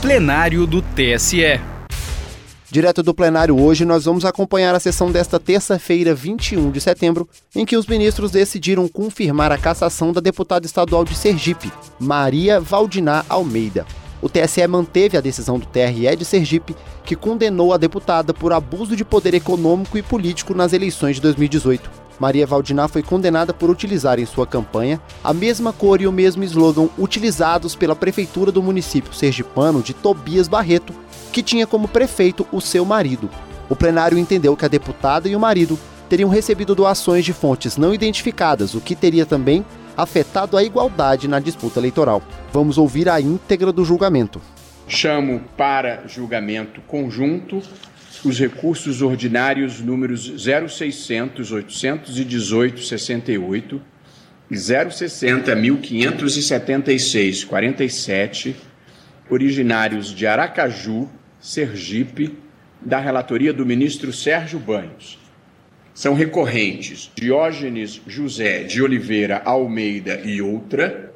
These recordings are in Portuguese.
plenário do TSE. Direto do plenário hoje, nós vamos acompanhar a sessão desta terça-feira, 21 de setembro, em que os ministros decidiram confirmar a cassação da deputada estadual de Sergipe, Maria Valdinar Almeida. O TSE manteve a decisão do TRE de Sergipe, que condenou a deputada por abuso de poder econômico e político nas eleições de 2018. Maria Valdinar foi condenada por utilizar em sua campanha a mesma cor e o mesmo slogan utilizados pela prefeitura do município sergipano de Tobias Barreto que tinha como prefeito o seu marido. O plenário entendeu que a deputada e o marido teriam recebido doações de fontes não identificadas, o que teria também afetado a igualdade na disputa eleitoral. Vamos ouvir a íntegra do julgamento. Chamo para julgamento conjunto os recursos ordinários números 0600 818 68 e 060 1576 47, originários de Aracaju, Sergipe, da relatoria do ministro Sérgio Banhos. São recorrentes Diógenes José de Oliveira Almeida e outra,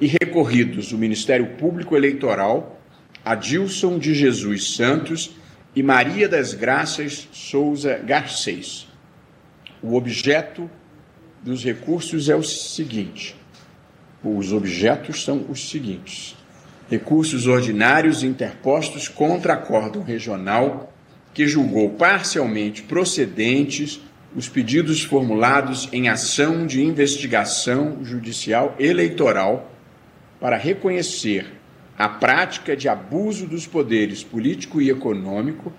e recorridos o Ministério Público Eleitoral, Adilson de Jesus Santos e Maria das Graças Souza Garcês. O objeto dos recursos é o seguinte: os objetos são os seguintes recursos ordinários interpostos contra acórdão regional que julgou parcialmente procedentes os pedidos formulados em ação de investigação judicial eleitoral para reconhecer a prática de abuso dos poderes político e econômico,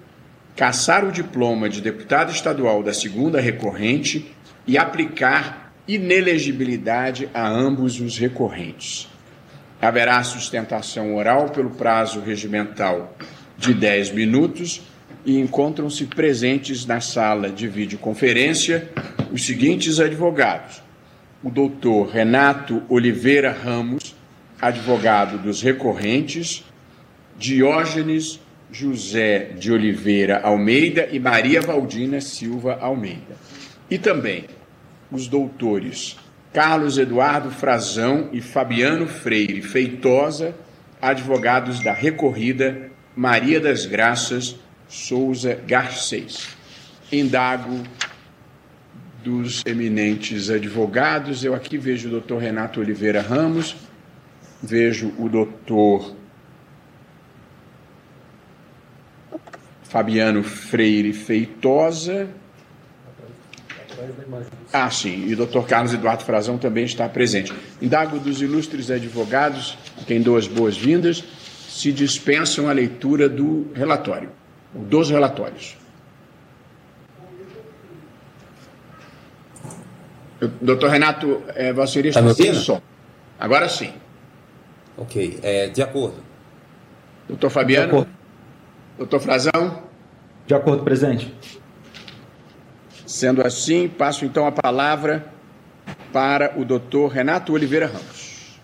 caçar o diploma de deputado estadual da segunda recorrente e aplicar inelegibilidade a ambos os recorrentes. Haverá sustentação oral pelo prazo regimental de 10 minutos e encontram-se presentes na sala de videoconferência os seguintes advogados: o doutor Renato Oliveira Ramos, advogado dos recorrentes, Diógenes José de Oliveira Almeida e Maria Valdina Silva Almeida. E também os doutores Carlos Eduardo Frazão e Fabiano Freire Feitosa, advogados da recorrida Maria das Graças Souza Garcês. Indago dos eminentes advogados, eu aqui vejo o doutor Renato Oliveira Ramos, vejo o doutor Fabiano Freire Feitosa, ah, sim, e o doutor Carlos Eduardo Frazão também está presente. Indago dos ilustres advogados, a quem dou as boas-vindas, se dispensam a leitura do relatório, dos relatórios. Doutor Renato, é, Vossa está tá sem som. Agora sim. Ok, é, de acordo. Doutor Fabiano? Doutor Frazão? De acordo, presidente. Sendo assim, passo então a palavra para o doutor Renato Oliveira Ramos.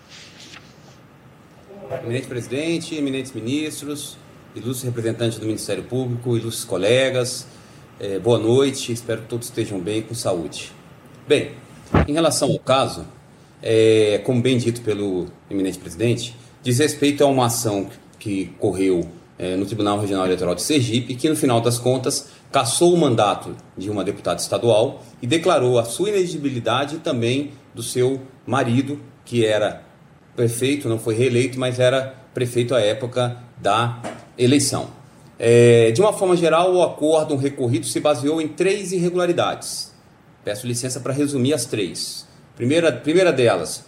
Eminente presidente, eminentes ministros, ilustres representantes do Ministério Público, ilustres colegas, eh, boa noite, espero que todos estejam bem com saúde. Bem, em relação ao caso, é, como bem dito pelo eminente presidente, diz respeito a uma ação que correu é, no Tribunal Regional Eleitoral de Sergipe, que no final das contas cassou o mandato de uma deputada estadual e declarou a sua inelegibilidade também do seu marido, que era prefeito, não foi reeleito, mas era prefeito à época da eleição. É, de uma forma geral, o acórdão recorrido se baseou em três irregularidades. Peço licença para resumir as três. Primeira, primeira delas,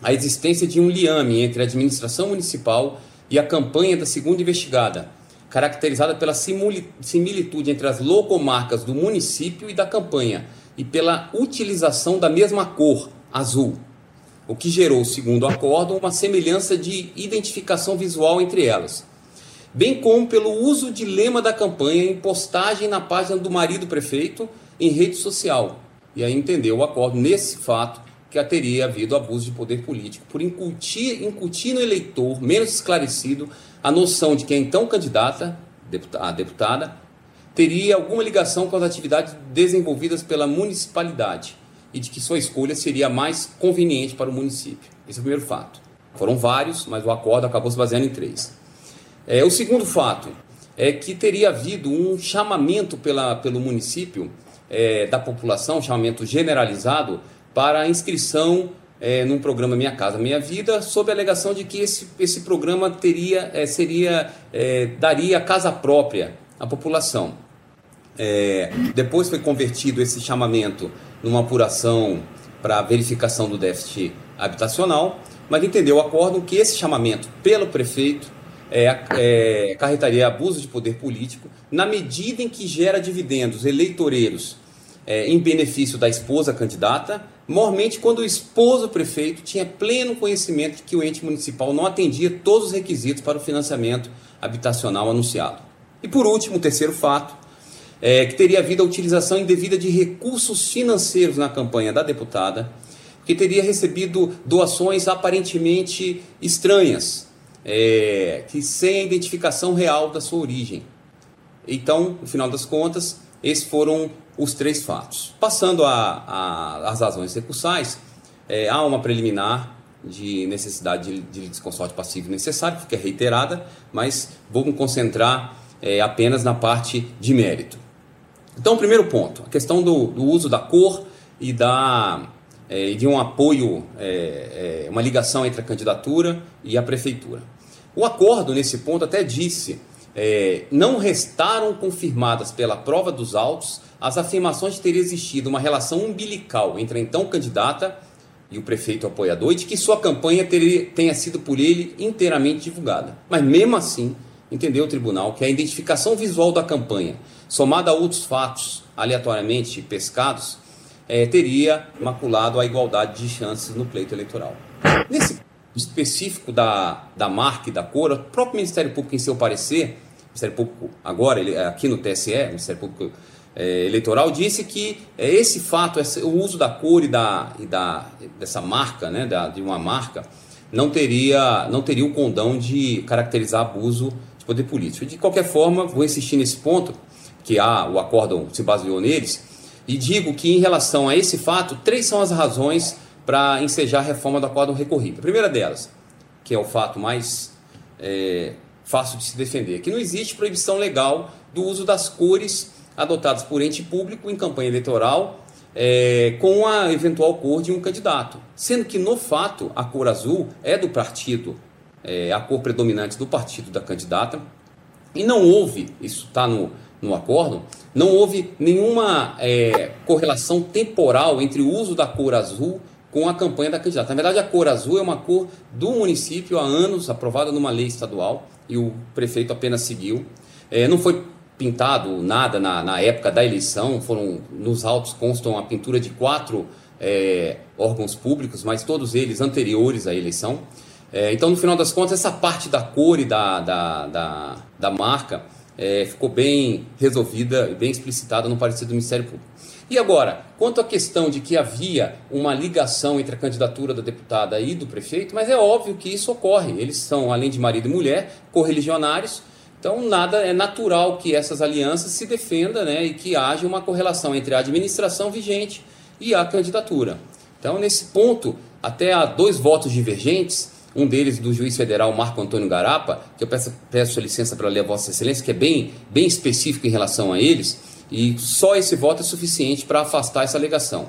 a existência de um liame entre a administração municipal e a campanha da segunda investigada, caracterizada pela similitude entre as logomarcas do município e da campanha e pela utilização da mesma cor, azul, o que gerou, segundo o acórdão, uma semelhança de identificação visual entre elas, bem como pelo uso de lema da campanha em postagem na página do marido prefeito em rede social. E aí entendeu o acordo nesse fato que teria havido abuso de poder político por incutir, incutir no eleitor menos esclarecido a noção de que a então candidata, a deputada, teria alguma ligação com as atividades desenvolvidas pela municipalidade e de que sua escolha seria mais conveniente para o município. Esse é o primeiro fato. Foram vários, mas o acordo acabou se baseando em três. É, o segundo fato é que teria havido um chamamento pela, pelo município é, da população, chamamento generalizado, para a inscrição é, num programa Minha Casa Minha Vida, sob a alegação de que esse, esse programa teria, é, seria, é, daria casa própria à população. É, depois foi convertido esse chamamento numa apuração para verificação do déficit habitacional, mas entendeu o acordo que esse chamamento pelo prefeito é, é, carretaria abuso de poder político na medida em que gera dividendos eleitoreiros é, em benefício da esposa candidata, mormente quando o esposo prefeito tinha pleno conhecimento de que o ente municipal não atendia todos os requisitos para o financiamento habitacional anunciado. E por último, o terceiro fato, é, que teria havido a utilização indevida de recursos financeiros na campanha da deputada, que teria recebido doações aparentemente estranhas, é, que sem a identificação real da sua origem. Então, no final das contas, esses foram os três fatos. Passando às razões recursais, é, há uma preliminar de necessidade de, de desconsorte passivo necessário, que é reiterada, mas vou me concentrar é, apenas na parte de mérito. Então, o primeiro ponto, a questão do, do uso da cor e da, é, de um apoio, é, é, uma ligação entre a candidatura e a prefeitura. O acordo, nesse ponto, até disse é, não restaram confirmadas pela prova dos autos as afirmações de ter existido uma relação umbilical entre a então candidata e o prefeito apoiador e de que sua campanha tenha sido por ele inteiramente divulgada. Mas mesmo assim, entendeu o tribunal que a identificação visual da campanha, somada a outros fatos aleatoriamente pescados, é, teria maculado a igualdade de chances no pleito eleitoral. Nesse específico da, da marca e da cor, o próprio Ministério Público, em seu parecer, o Ministério Público, agora, ele, aqui no TSE, o Ministério Público é, Eleitoral, disse que é, esse fato, esse, o uso da cor e, da, e da, dessa marca, né, da, de uma marca, não teria, não teria o condão de caracterizar abuso de poder político. De qualquer forma, vou insistir nesse ponto, que há, o acórdão se baseou neles, e digo que em relação a esse fato, três são as razões para ensejar a reforma do acórdão recorrido. A primeira delas, que é o fato mais é, fácil de se defender, que não existe proibição legal do uso das cores adotadas por ente público em campanha eleitoral é, com a eventual cor de um candidato, sendo que no fato a cor azul é do partido, é, a cor predominante do partido da candidata, e não houve, isso está no, no acordo, não houve nenhuma é, correlação temporal entre o uso da cor azul com a campanha da candidata. Na verdade, a cor azul é uma cor do município há anos, aprovada numa lei estadual, e o prefeito apenas seguiu. É, não foi pintado nada na, na, época da eleição, foram nos autos constam a pintura de quatro é, órgãos públicos, mas todos eles anteriores à eleição. É, então, no final das contas, essa parte da cor e da, da, da, da marca é, ficou bem resolvida e bem explicitada no parecer do Ministério Público. E agora, quanto à questão de que havia uma ligação entre a candidatura da deputada e do prefeito, mas é óbvio que isso ocorre. Eles são, além de marido e mulher, correligionários. Então, nada é natural que essas alianças se defendam né, e que haja uma correlação entre a administração vigente e a candidatura. Então, nesse ponto, até há dois votos divergentes, um deles do juiz federal Marco Antônio Garapa, que eu peço, peço licença para ler a Vossa Excelência, que é bem, bem específico em relação a eles e só esse voto é suficiente para afastar essa alegação.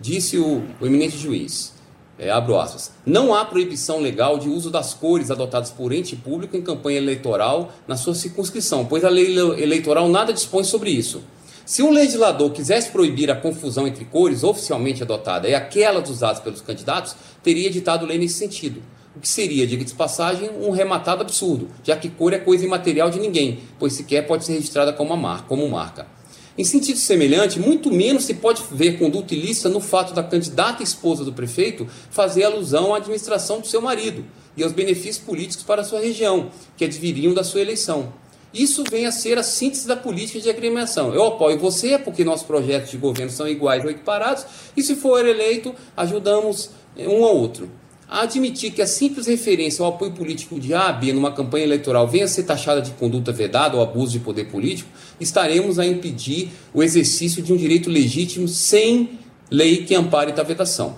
Disse o, o eminente juiz, é, abro aspas, não há proibição legal de uso das cores adotadas por ente público em campanha eleitoral na sua circunscrição, pois a lei eleitoral nada dispõe sobre isso. Se um legislador quisesse proibir a confusão entre cores oficialmente adotada e aquelas usadas pelos candidatos, teria editado lei nesse sentido. O que seria, diga de passagem, um rematado absurdo, já que cor é coisa imaterial de ninguém, pois sequer pode ser registrada como, marca, como marca. Em sentido semelhante, muito menos se pode ver conduta ilícita no fato da candidata esposa do prefeito fazer alusão à administração do seu marido e aos benefícios políticos para a sua região, que adviriam da sua eleição. Isso vem a ser a síntese da política de agremiação. Eu apoio você porque nossos projetos de governo são iguais ou equiparados, e se for eleito, ajudamos um ao outro a admitir que a simples referência ao apoio político de A a B numa campanha eleitoral venha a ser taxada de conduta vedada ou abuso de poder político, estaremos a impedir o exercício de um direito legítimo sem lei que ampare tal vedação.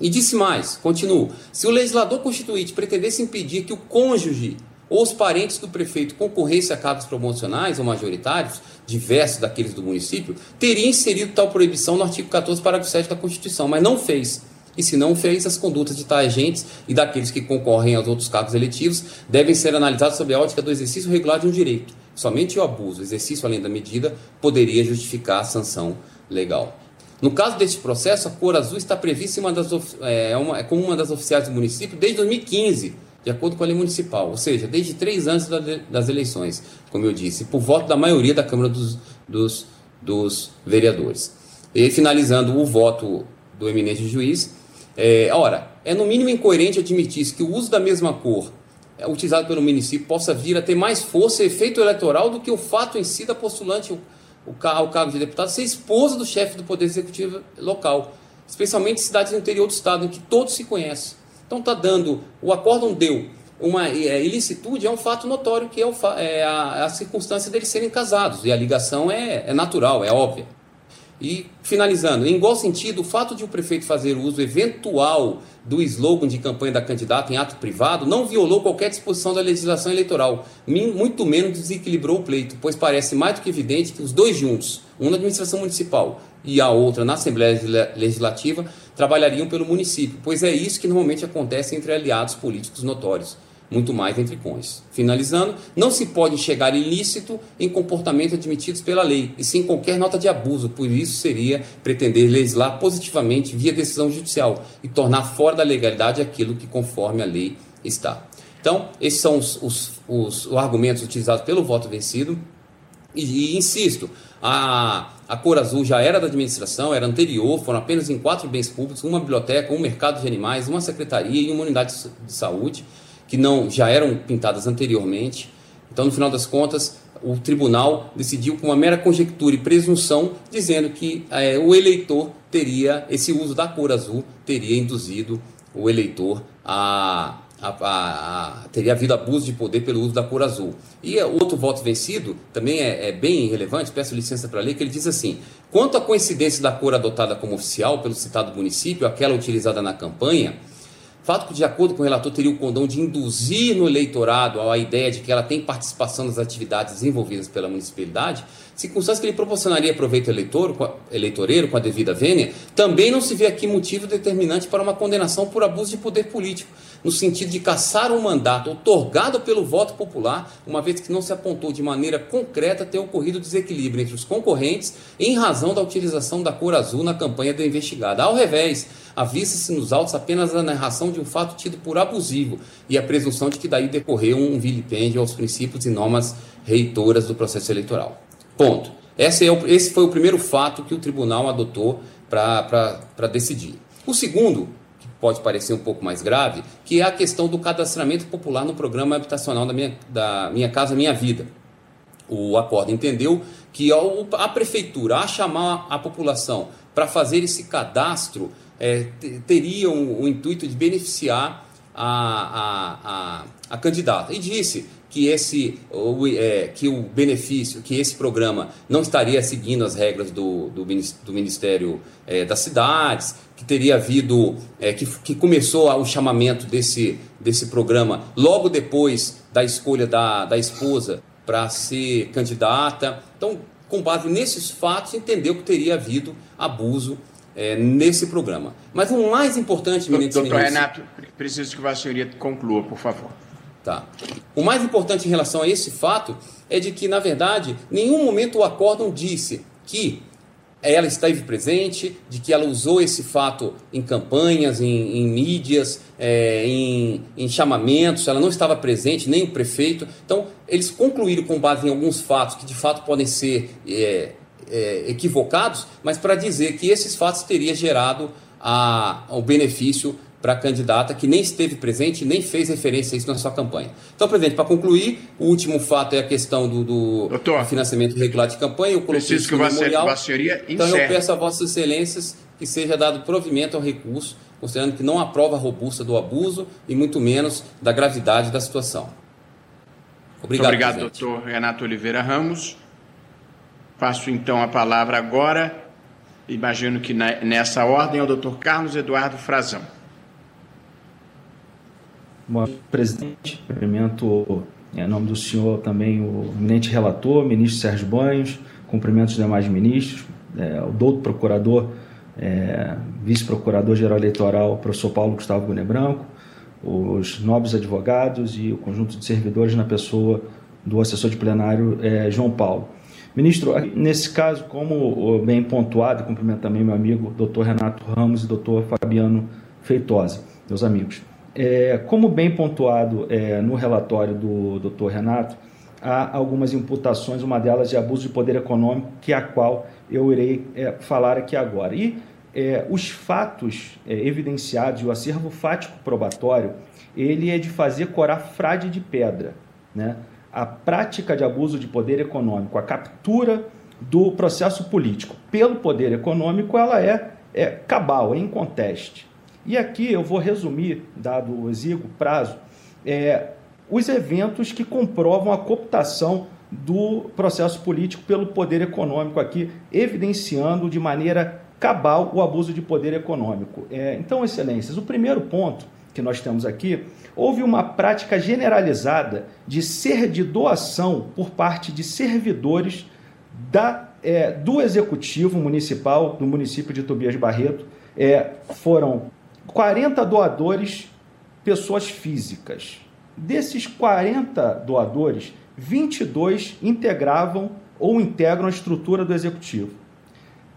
E disse mais, continuo, se o legislador constituinte pretendesse impedir que o cônjuge ou os parentes do prefeito concorrência a cargos promocionais ou majoritários, diversos daqueles do município, teria inserido tal proibição no artigo 14, parágrafo 7 da Constituição, mas não fez. E se não fez, as condutas de tais agentes e daqueles que concorrem aos outros cargos eletivos devem ser analisadas sob a ótica do exercício regular de um direito. Somente o abuso, o exercício além da medida, poderia justificar a sanção legal. No caso deste processo, a cor azul está prevista uma das, é, uma, é como uma das oficiais do município desde 2015, de acordo com a lei municipal, ou seja, desde três anos das eleições, como eu disse, por voto da maioria da Câmara dos, dos, dos Vereadores. E finalizando o voto do eminente juiz, é, ora, é no mínimo incoerente admitir que o uso da mesma cor é, utilizado pelo município possa vir a ter mais força e efeito eleitoral do que o fato em si da postulante o cargo de deputado ser esposa do chefe do Poder Executivo local, especialmente em cidades do interior do Estado, em que todos se conhecem. Então está dando, o acórdão deu uma é, ilicitude, é um fato notório que é, o, é a, a, circunstância deles serem casados, e a ligação é, é natural, é óbvia. E, finalizando, em igual sentido, o fato de o prefeito fazer uso eventual do slogan de campanha da candidata em ato privado não violou qualquer disposição da legislação eleitoral, muito menos desequilibrou o pleito, pois parece mais do que evidente que os dois juntos, um na administração municipal e a outra na Assembleia Legislativa, trabalhariam pelo município, pois é isso que normalmente acontece entre aliados políticos notórios muito mais entre cônjuges. Finalizando, não se pode chegar ilícito em comportamento admitidos pela lei, e sim qualquer nota de abuso, por isso seria pretender legislar positivamente via decisão judicial e tornar fora da legalidade aquilo que conforme a lei está. Então, esses são os, os, os, os argumentos utilizados pelo voto vencido. E, e, insisto, a, a cor azul já era da administração, era anterior, foram apenas em quatro bens públicos, uma biblioteca, um mercado de animais, uma secretaria e uma unidade de saúde que não já eram pintadas anteriormente. Então, no final das contas, o tribunal decidiu com uma mera conjectura e presunção, dizendo que é, o eleitor teria, esse uso da cor azul teria induzido o eleitor a, a, a, a teria havido abuso de poder pelo uso da cor azul. E outro voto vencido, também é, é bem relevante, peço licença para ler, que ele diz assim: quanto à coincidência da cor adotada como oficial pelo citado município, aquela utilizada na campanha, Fato que, de acordo com o relator, teria o condão de induzir no eleitorado a ideia de que ela tem participação nas atividades desenvolvidas pela municipalidade, circunstância que lhe proporcionaria proveito eleitor, eleitoreiro com a devida vênia, também não se vê aqui motivo determinante para uma condenação por abuso de poder político, no sentido de caçar um mandato otorgado pelo voto popular, uma vez que não se apontou de maneira concreta ter ocorrido desequilíbrio entre os concorrentes em razão da utilização da cor azul na campanha do investigado. Ao revés, avista-se nos autos apenas a narração de um fato tido por abusivo e a presunção de que daí decorreu um vilipêndio aos princípios e normas reitoras do processo eleitoral. Ponto. Esse, é o, esse foi o primeiro fato que o tribunal adotou para decidir. O segundo, pode parecer um pouco mais grave, que é a questão do cadastramento popular no programa habitacional da Minha, da minha Casa Minha Vida. O acordo entendeu que a prefeitura, a chamar a população para fazer esse cadastro, é, teriam o, o, intuito de beneficiar a, a, a, a candidata. E disse que esse o, é, que o benefício, que esse programa não estaria seguindo as regras do, do, do Ministério é, das Cidades, que teria havido, é, que, que começou o chamamento desse, desse programa logo depois da escolha da, da esposa para ser candidata. Então, com base nesses fatos, entendeu que teria havido abuso é, nesse programa. Mas o mais importante, ministro. Doutor Renato, preciso que a senhoria conclua, por favor. Tá. O mais importante em relação a esse fato é de que, na verdade, nenhum momento o acórdão disse que ela esteve presente, de que ela usou esse fato em campanhas, em, em mídias, é, em, em, chamamentos, ela não estava presente, nem o prefeito. Então, eles concluíram com base em alguns fatos que de fato podem ser é, é, equivocados, mas para dizer que esses fatos teriam gerado a, o benefício para a candidata que nem esteve presente, nem fez referência a isso na sua campanha. Então, presidente, para concluir, o último fato é a questão do, do, Doutor, do financiamento regular de campanha. Eu coloquei preciso que você, memorial. a senhoria Então, eu peço a Vossas Excelências que seja dado provimento ao recurso, considerando que não há prova robusta do abuso e muito menos da gravidade da situação. Obrigado, Muito obrigado doutor Renato Oliveira Ramos. Passo então a palavra agora, imagino que nessa ordem, ao doutor Carlos Eduardo Frazão. Bom, presidente, cumprimento em nome do senhor também o eminente relator, ministro Sérgio Banhos, cumprimento os demais ministros, é, o doutor procurador, é, vice-procurador-geral eleitoral, professor Paulo Gustavo Gune Branco, os nobres advogados e o conjunto de servidores na pessoa do assessor de plenário é, João Paulo. Ministro, nesse caso, como bem pontuado, cumprimento também meu amigo doutor Renato Ramos e doutor Fabiano Feitosa, meus amigos. É, como bem pontuado é, no relatório do doutor Renato, há algumas imputações, uma delas de abuso de poder econômico, que é a qual eu irei é, falar aqui agora. E é, os fatos é, evidenciados, o acervo fático probatório, ele é de fazer corar frade de pedra. Né? A prática de abuso de poder econômico, a captura do processo político pelo poder econômico, ela é, é cabal, é inconteste. E aqui eu vou resumir, dado o exíguo prazo, é, os eventos que comprovam a cooptação do processo político pelo poder econômico aqui, evidenciando de maneira cabal o abuso de poder econômico. É, então, excelências, o primeiro ponto que nós temos aqui, houve uma prática generalizada de ser de doação por parte de servidores da, é, do executivo municipal do município de Tobias Barreto. É, foram 40 doadores, pessoas físicas. Desses 40 doadores, 22 integravam ou integram a estrutura do executivo.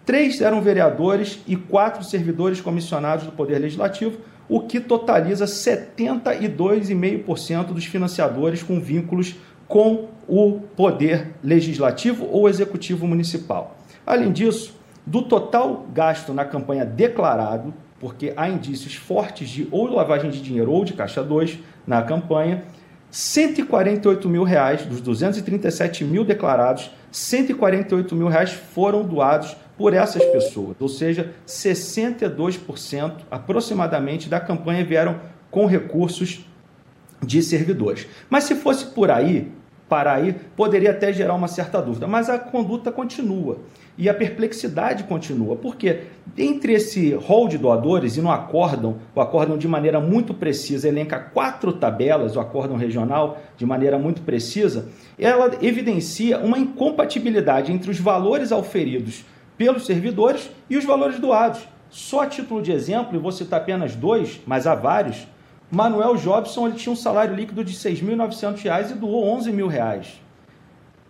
Três eram vereadores e quatro servidores comissionados do Poder Legislativo, o que totaliza 72,5% dos financiadores com vínculos com o Poder Legislativo ou Executivo Municipal. Além disso, do total gasto na campanha declarado, porque há indícios fortes de ou lavagem de dinheiro ou de caixa 2 na campanha, 148 mil reais dos 237 mil declarados, 148 mil reais foram doados por essas pessoas, ou seja, 62% aproximadamente da campanha vieram com recursos de servidores. Mas se fosse por aí, para aí, poderia até gerar uma certa dúvida, mas a conduta continua. E a perplexidade continua, porque entre esse rol de doadores e no acórdão, o acórdão de maneira muito precisa elenca quatro tabelas, o acórdão regional de maneira muito precisa, ela evidencia uma incompatibilidade entre os valores auferidos pelos servidores e os valores doados. Só a título de exemplo, e vou citar apenas dois, mas há vários, Manuel Jobson ele tinha um salário líquido de R$ 6.900 e doou 11 mil reais.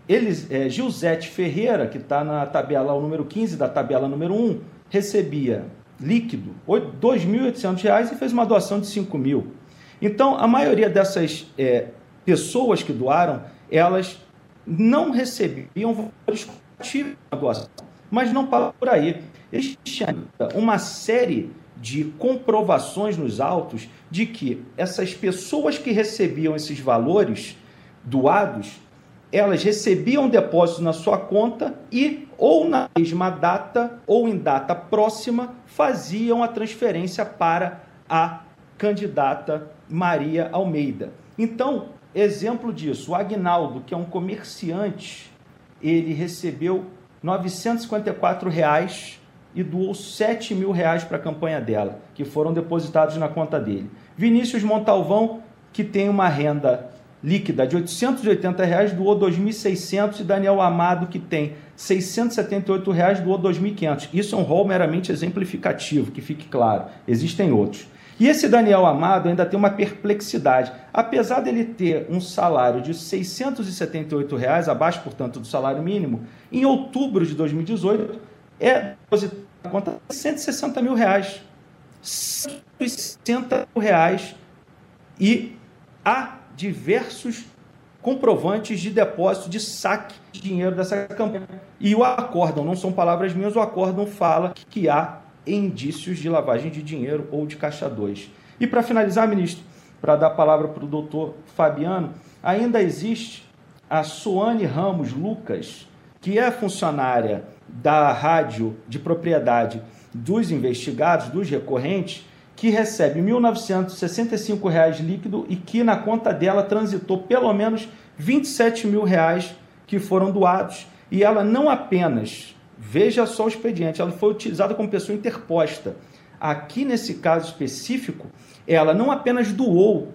Eles, é, Gilzete Ferreira, que está na tabela, o número 15 da tabela número 1, recebia líquido R$ 2.800 e fez uma doação de R$ mil. Então, a maioria dessas é, pessoas que doaram, elas não recebiam valores na doação. Mas não para por aí. Existe uma série de comprovações nos autos de que essas pessoas que recebiam esses valores doados elas recebiam depósitos na sua conta e, ou na mesma data, ou em data próxima, faziam a transferência para a candidata Maria Almeida. Então, exemplo disso, o Agnaldo, que é um comerciante, ele recebeu 954 reais e doou 7 mil reais para a campanha dela, que foram depositados na conta dele. Vinícius Montalvão, que tem uma renda líquida de 880 reais doou 2.600 e Daniel Amado, que tem 678 reais, doou 2.500. Isso é um rol meramente exemplificativo, que fique claro. Existem outros. E esse Daniel Amado ainda tem uma perplexidade. Apesar dele ter um salário de 678 reais, abaixo, portanto, do salário mínimo, em outubro de 2018, é depositado na conta 160 mil reais. 160 mil reais. E a diversos comprovantes de depósito de saque de dinheiro dessa campanha. E o acórdão, não são palavras minhas, o acórdão fala que há indícios de lavagem de dinheiro ou de caixa 2. E para finalizar, ministro, para dar a palavra para o doutor Fabiano, ainda existe a Soane Ramos Lucas, que é funcionária da rádio de propriedade dos investigados, dos recorrentes, que recebe 1.965 reais líquido e que na conta dela transitou pelo menos 27 mil reais que foram doados. E ela não apenas, veja só o expediente, ela foi utilizada como pessoa interposta. Aqui nesse caso específico, ela não apenas doou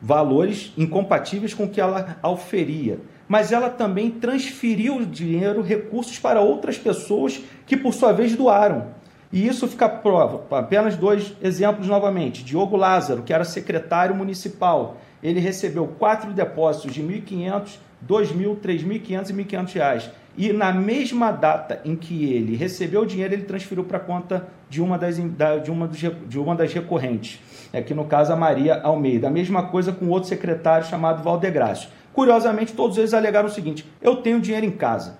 valores incompatíveis com o que ela oferia. Mas ela também transferiu dinheiro, recursos para outras pessoas que, por sua vez, doaram. E isso fica prova. Apenas dois exemplos novamente. Diogo Lázaro, que era secretário municipal, ele recebeu quatro depósitos de 1.500, 2.000, 3.500 e 1.500 reais. E na mesma data em que ele recebeu o dinheiro, ele transferiu para a conta de uma das, de uma, dos, de uma das recorrentes, é que no caso a Maria Almeida. A mesma coisa com outro secretário chamado Valdegrácio. Curiosamente, todos eles alegaram o seguinte: eu tenho dinheiro em casa,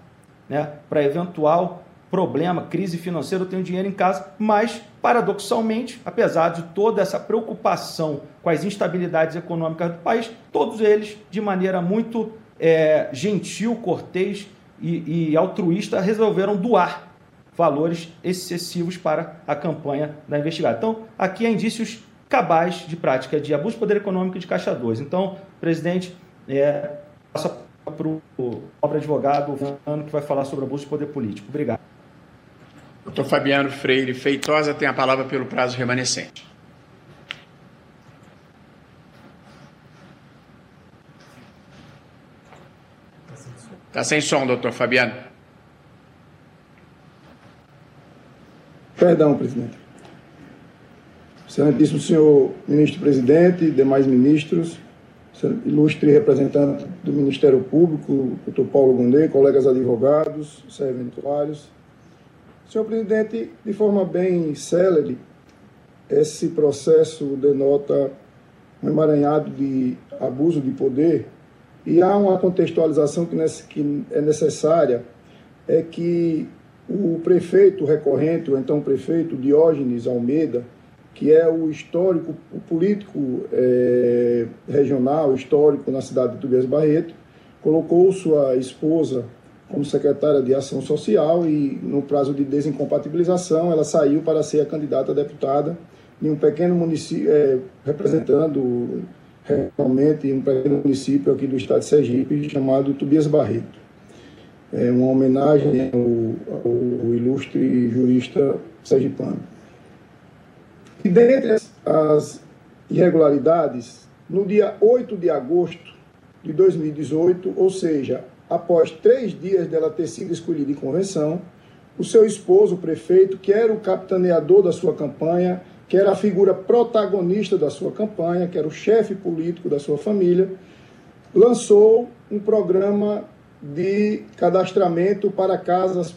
né, para eventual problema, crise financeira, eu tenho dinheiro em casa, mas, paradoxalmente, apesar de toda essa preocupação com as instabilidades econômicas do país, todos eles, de maneira muito é, gentil, cortês e, e altruísta, resolveram doar valores excessivos para a campanha da investigada. Então, aqui há indícios cabais de prática de abuso de poder econômico de caixa 2. Então, presidente, é, passa para o nobre advogado, que vai falar sobre abuso de poder político. Obrigado. Doutor Fabiano Freire Feitosa tem a palavra pelo prazo remanescente. Está sem som, doutor Fabiano. Perdão, presidente. Excelentíssimo senhor ministro-presidente, demais ministros, ilustre representante do Ministério Público, doutor Paulo Gondê, colegas advogados, serventuários, Senhor presidente, de forma bem célere, esse processo denota um emaranhado de abuso de poder e há uma contextualização que é necessária, é que o prefeito recorrente, ou então o prefeito Diógenes Almeida, que é o histórico, o político é, regional, histórico na cidade de Tobias Barreto, colocou sua esposa como secretária de Ação Social e, no prazo de desincompatibilização, ela saiu para ser a candidata a deputada em um pequeno município, é, representando realmente um pequeno município aqui do estado de Sergipe, chamado Tobias Barreto. É uma homenagem ao, ao ilustre jurista sergipano. E dentre as irregularidades, no dia 8 de agosto de 2018, ou seja, após três dias dela ter sido escolhida em convenção, o seu esposo, o prefeito, que era o capitaneador da sua campanha, que era a figura protagonista da sua campanha, que era o chefe político da sua família, lançou um programa de cadastramento para casas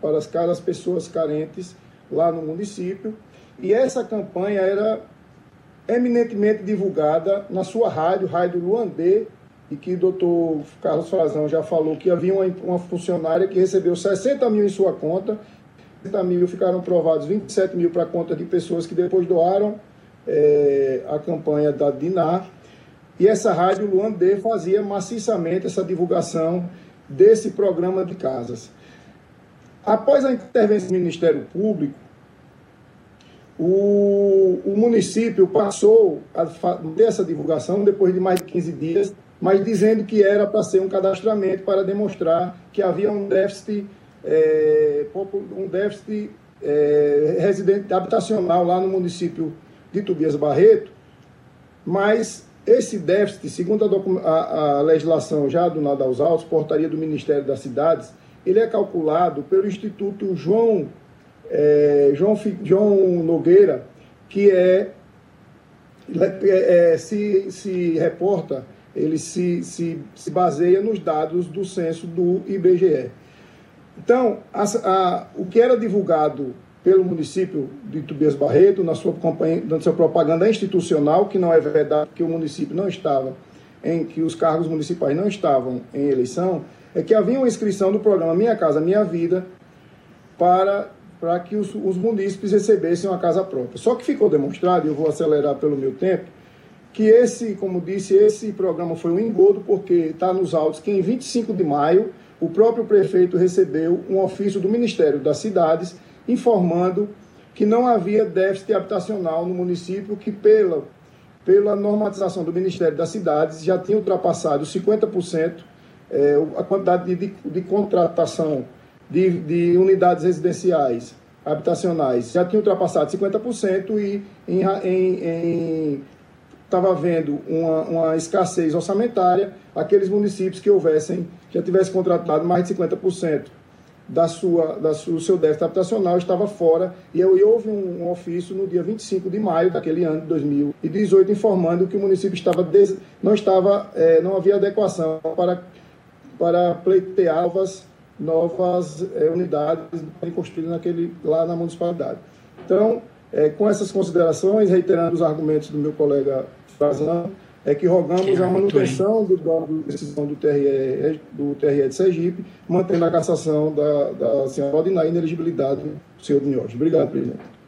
para as casas pessoas carentes lá no município. E essa campanha era eminentemente divulgada na sua rádio, Rádio Luandê, e que o doutor Carlos Frazão já falou que havia uma, uma funcionária que recebeu 60 mil em sua conta, 60 mil ficaram provados, 27 mil para a conta de pessoas que depois doaram é, a campanha da Dinar. E essa rádio Luandê fazia maciçamente essa divulgação desse programa de casas. Após a intervenção do Ministério Público, o, o município passou a ter essa divulgação depois de mais de 15 dias mas dizendo que era para ser um cadastramento para demonstrar que havia um déficit, é, um déficit é, residente habitacional lá no município de Tobias Barreto, mas esse déficit, segundo a, a, a legislação já do Nada aos Altos, portaria do Ministério das Cidades, ele é calculado pelo Instituto João, é, João, João Nogueira, que é, é, é se, se reporta ele se, se, se baseia nos dados do censo do IBGE. Então, a, a, o que era divulgado pelo município de Tobias Barreto na sua, na sua propaganda institucional, que não é verdade, que o município não estava, em que os cargos municipais não estavam em eleição, é que havia uma inscrição do programa Minha Casa Minha Vida para, para que os, os munícipes recebessem uma casa própria. Só que ficou demonstrado, e eu vou acelerar pelo meu tempo, que esse, como disse, esse programa foi um engodo, porque está nos autos que em 25 de maio o próprio prefeito recebeu um ofício do Ministério das Cidades informando que não havia déficit habitacional no município, que pela, pela normatização do Ministério das Cidades já tinha ultrapassado 50% é, a quantidade de, de, de contratação de, de unidades residenciais habitacionais já tinha ultrapassado 50% e em, estava havendo uma, uma, escassez orçamentária, aqueles municípios que houvessem, já tivessem contratado mais de 50% da sua, da sua, do seu déficit habitacional estava fora. E, eu, e houve um, um, ofício no dia 25 de maio daquele ano de 2018 informando que o município estava des, não estava é, não havia adequação para para pleitear novas novas é, unidades construídas naquele lá na municipalidade. Então, é, com essas considerações, reiterando os argumentos do meu colega Frazão, é que rogamos a manutenção do, da decisão do TRE, do TRE de Sergipe, mantendo a cassação da, da senhora Valdinai e ineligibilidade do senhor Dinhoz. Obrigado, presidente.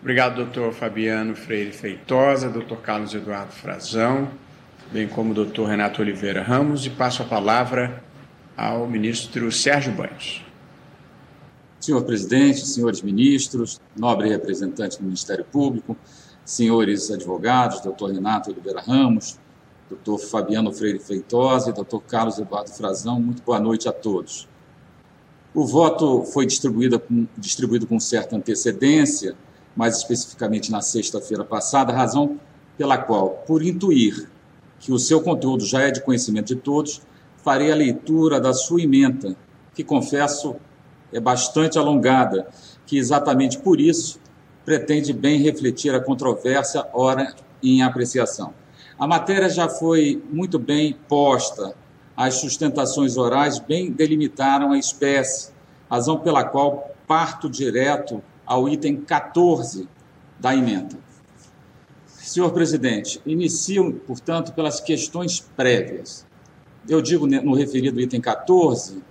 Obrigado, doutor Fabiano Freire Feitosa, doutor Carlos Eduardo Frazão, bem como o doutor Renato Oliveira Ramos, e passo a palavra ao ministro Sérgio Banhos. Senhor presidente, senhores ministros, nobre representante do Ministério Público, senhores advogados, doutor Renato Oliveira Ramos, doutor Fabiano Freire Feitosa e doutor Carlos Eduardo Frazão, muito boa noite a todos. O voto foi distribuído com, distribuído com certa antecedência, mais especificamente na sexta-feira passada, razão pela qual, por intuir que o seu conteúdo já é de conhecimento de todos, farei a leitura da sua emenda, que confesso é bastante alongada, que exatamente por isso pretende bem refletir a controvérsia ora em apreciação. A matéria já foi muito bem posta, as sustentações orais bem delimitaram a espécie, razão pela qual parto direto ao item 14 da emenda. Senhor presidente, inicio, portanto, pelas questões prévias. Eu digo no referido item 14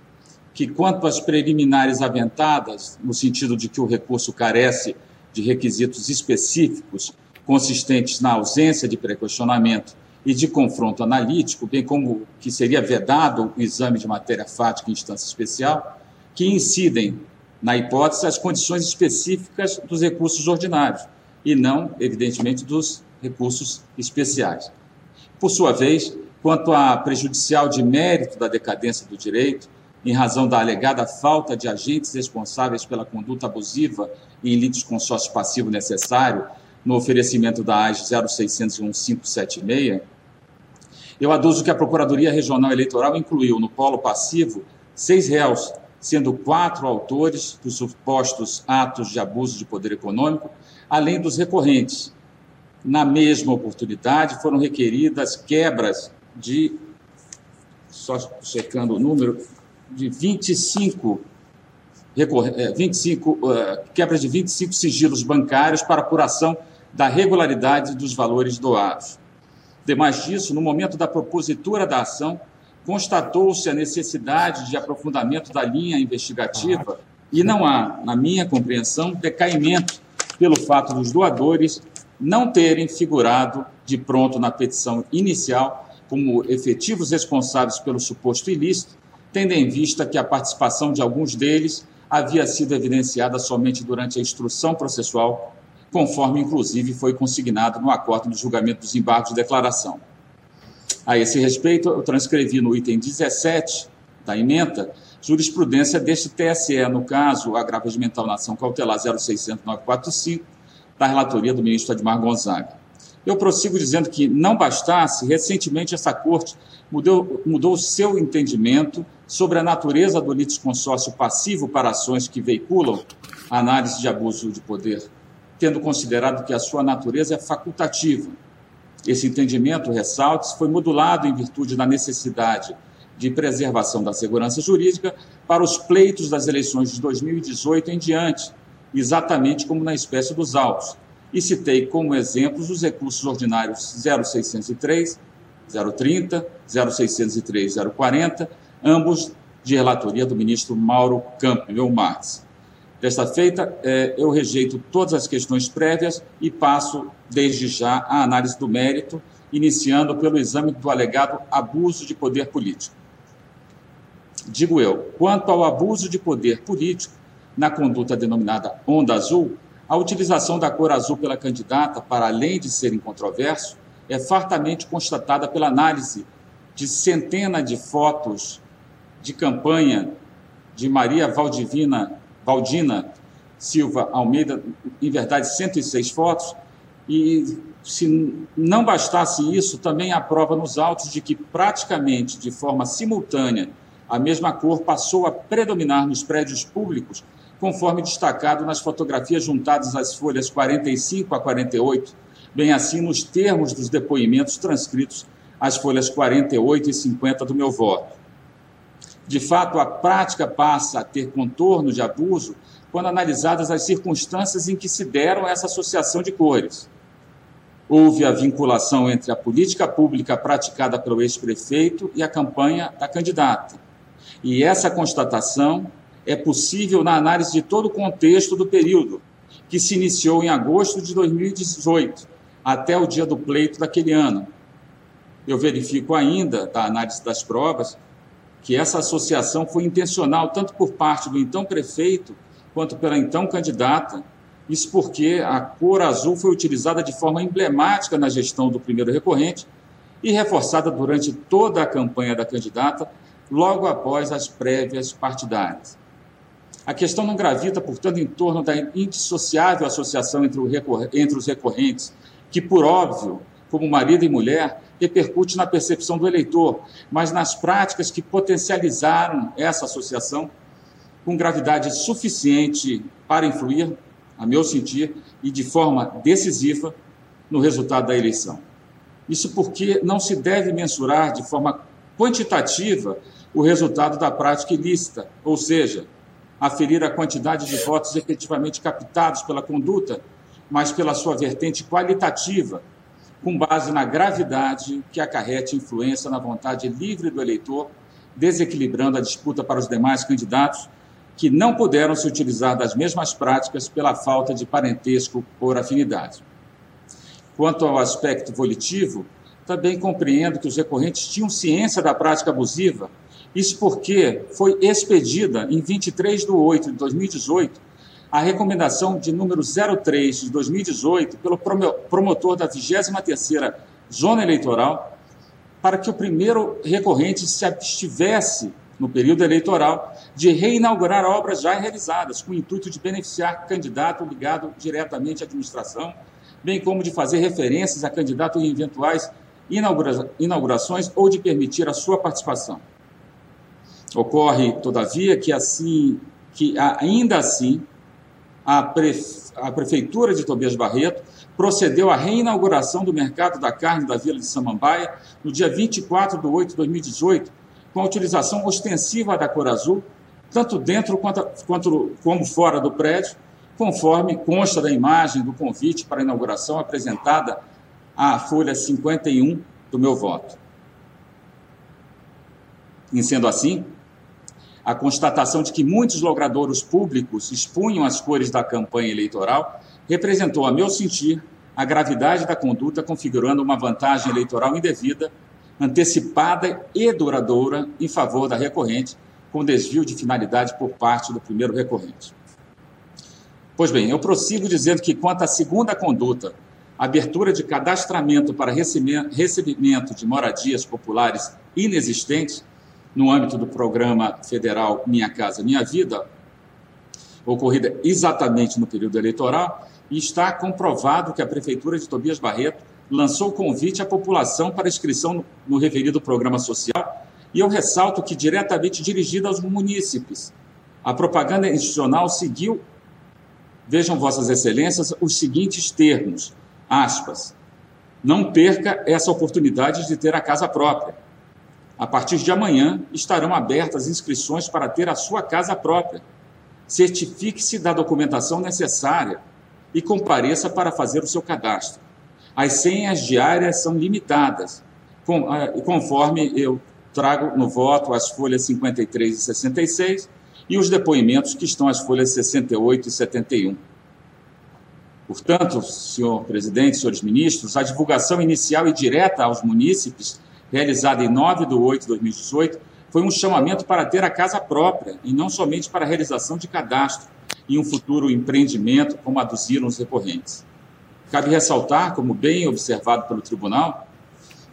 que, quanto às preliminares aventadas, no sentido de que o recurso carece de requisitos específicos consistentes na ausência de pré-questionamento e de confronto analítico, bem como que seria vedado o exame de matéria fática em instância especial, que incidem, na hipótese, as condições específicas dos recursos ordinários e não, evidentemente, dos recursos especiais. Por sua vez, quanto à prejudicial de mérito da decadência do direito, em razão da alegada falta de agentes responsáveis pela conduta abusiva em consórcio passivo necessário no oferecimento da AGE 0601-576, eu aduzo que a Procuradoria Regional Eleitoral incluiu no polo passivo seis réus, sendo quatro autores dos supostos atos de abuso de poder econômico, além dos recorrentes. Na mesma oportunidade, foram requeridas quebras de, só checando o número, de 25, 25 uh, quebras de 25 sigilos bancários para apuração da regularidade dos valores doados. Demais disso, no momento da propositura da ação, constatou-se a necessidade de aprofundamento da linha investigativa e não há, na minha compreensão, decaimento pelo fato dos doadores não terem figurado de pronto na petição inicial como efetivos responsáveis pelo suposto ilícito tendo em vista que a participação de alguns deles havia sido evidenciada somente durante a instrução processual, conforme inclusive foi consignado no acordo do julgamento dos embargos de declaração. A esse respeito, eu transcrevi no item 17 da emenda jurisprudência deste TSE, no caso, agravo regimental na ação cautelar 060945, da relatoria do ministro Admar Gonzaga. Eu prossigo dizendo que não bastasse, recentemente essa corte mudou, mudou seu entendimento sobre a natureza do litisconsórcio passivo para ações que veiculam a análise de abuso de poder, tendo considerado que a sua natureza é facultativa. Esse entendimento, ressalte foi modulado em virtude da necessidade de preservação da segurança jurídica para os pleitos das eleições de 2018 em diante, exatamente como na espécie dos autos, e citei como exemplos os recursos ordinários 0603, 030, 0603, 040, ambos de relatoria do ministro Mauro Campbell Marques. Desta feita, eh, eu rejeito todas as questões prévias e passo, desde já, à análise do mérito, iniciando pelo exame do alegado abuso de poder político. Digo eu, quanto ao abuso de poder político, na conduta denominada Onda Azul, a utilização da cor azul pela candidata, para além de ser incontroverso, é fartamente constatada pela análise de centenas de fotos de campanha de Maria Valdivina, Valdina Silva Almeida, em verdade 106 fotos, E se não bastasse isso, também há prova nos autos de que praticamente de forma simultânea a mesma cor passou a predominar nos prédios públicos, conforme destacado nas fotografias juntadas às folhas 45 a 48, bem assim nos termos dos depoimentos transcritos às folhas 48 e 50 do meu voto. De fato, a prática passa a ter contorno de abuso quando analisadas as circunstâncias em que se deram essa associação de cores. Houve a vinculação entre a política pública praticada pelo ex-prefeito e a campanha da candidata. E essa constatação é possível na análise de todo o contexto do período, que se iniciou em agosto de 2018, até o dia do pleito daquele ano. Eu verifico ainda, da análise das provas, que essa associação foi intencional tanto por parte do então prefeito quanto pela então candidata. Isso porque a cor azul foi utilizada de forma emblemática na gestão do primeiro recorrente e reforçada durante toda a campanha da candidata, logo após as prévias partidárias. A questão não gravita, portanto, em torno da indissociável associação entre, entre os recorrentes, que, por óbvio, como marido e mulher, repercute na percepção do eleitor, mas nas práticas que potencializaram essa associação com gravidade suficiente para influir, a meu sentir, e de forma decisiva no resultado da eleição. Isso porque não se deve mensurar de forma quantitativa o resultado da prática ilícita, ou seja, aferir a quantidade de votos efetivamente captados pela conduta, mas pela sua vertente qualitativa, com base na gravidade que acarrete influência na vontade livre do eleitor, desequilibrando a disputa para os demais candidatos que não puderam se utilizar das mesmas práticas pela falta de parentesco por afinidade. Quanto ao aspecto volitivo, também compreendo que os recorrentes tinham ciência da prática abusiva, isso porque foi expedida em 23 de 8 de 2018 a recomendação de número 03 de 2018 pelo promotor da 23ª Zona Eleitoral para que o primeiro recorrente se abstivesse no período eleitoral de reinaugurar obras já realizadas com o intuito de beneficiar candidato ligado diretamente à administração, bem como de fazer referências a candidato em eventuais inaugura inaugurações ou de permitir a sua participação. Ocorre, todavia, que assim que ainda assim a, a Prefeitura de Tobias Barreto procedeu à reinauguração do mercado da carne da Vila de Samambaia no dia 24 de 8 de 2018, com a utilização ostensiva da cor azul, tanto dentro quanto, quanto como fora do prédio, conforme consta da imagem do convite para a inauguração apresentada à folha 51 do meu voto. Em sendo assim, a constatação de que muitos logradouros públicos expunham as cores da campanha eleitoral representou, a meu sentir, a gravidade da conduta, configurando uma vantagem eleitoral indevida, antecipada e duradoura em favor da recorrente, com desvio de finalidade por parte do primeiro recorrente. Pois bem, eu prossigo dizendo que, quanto à segunda conduta, abertura de cadastramento para recebimento de moradias populares inexistentes, no âmbito do programa federal Minha Casa Minha Vida, ocorrida exatamente no período eleitoral, e está comprovado que a Prefeitura de Tobias Barreto lançou convite à população para inscrição no referido programa social, e eu ressalto que diretamente dirigida aos munícipes. A propaganda institucional seguiu, vejam vossas excelências, os seguintes termos, aspas, não perca essa oportunidade de ter a casa própria a partir de amanhã estarão abertas inscrições para ter a sua casa própria. Certifique-se da documentação necessária e compareça para fazer o seu cadastro. As senhas diárias são limitadas, ah, conforme eu trago no voto as folhas 53 e 66 e os depoimentos que estão as folhas 68 e 71. Portanto, senhor presidente, senhores ministros, a divulgação inicial e direta aos munícipes realizada em 9 de 8 de 2018, foi um chamamento para ter a casa própria e não somente para a realização de cadastro e um futuro empreendimento, como aduziram os recorrentes. Cabe ressaltar, como bem observado pelo tribunal,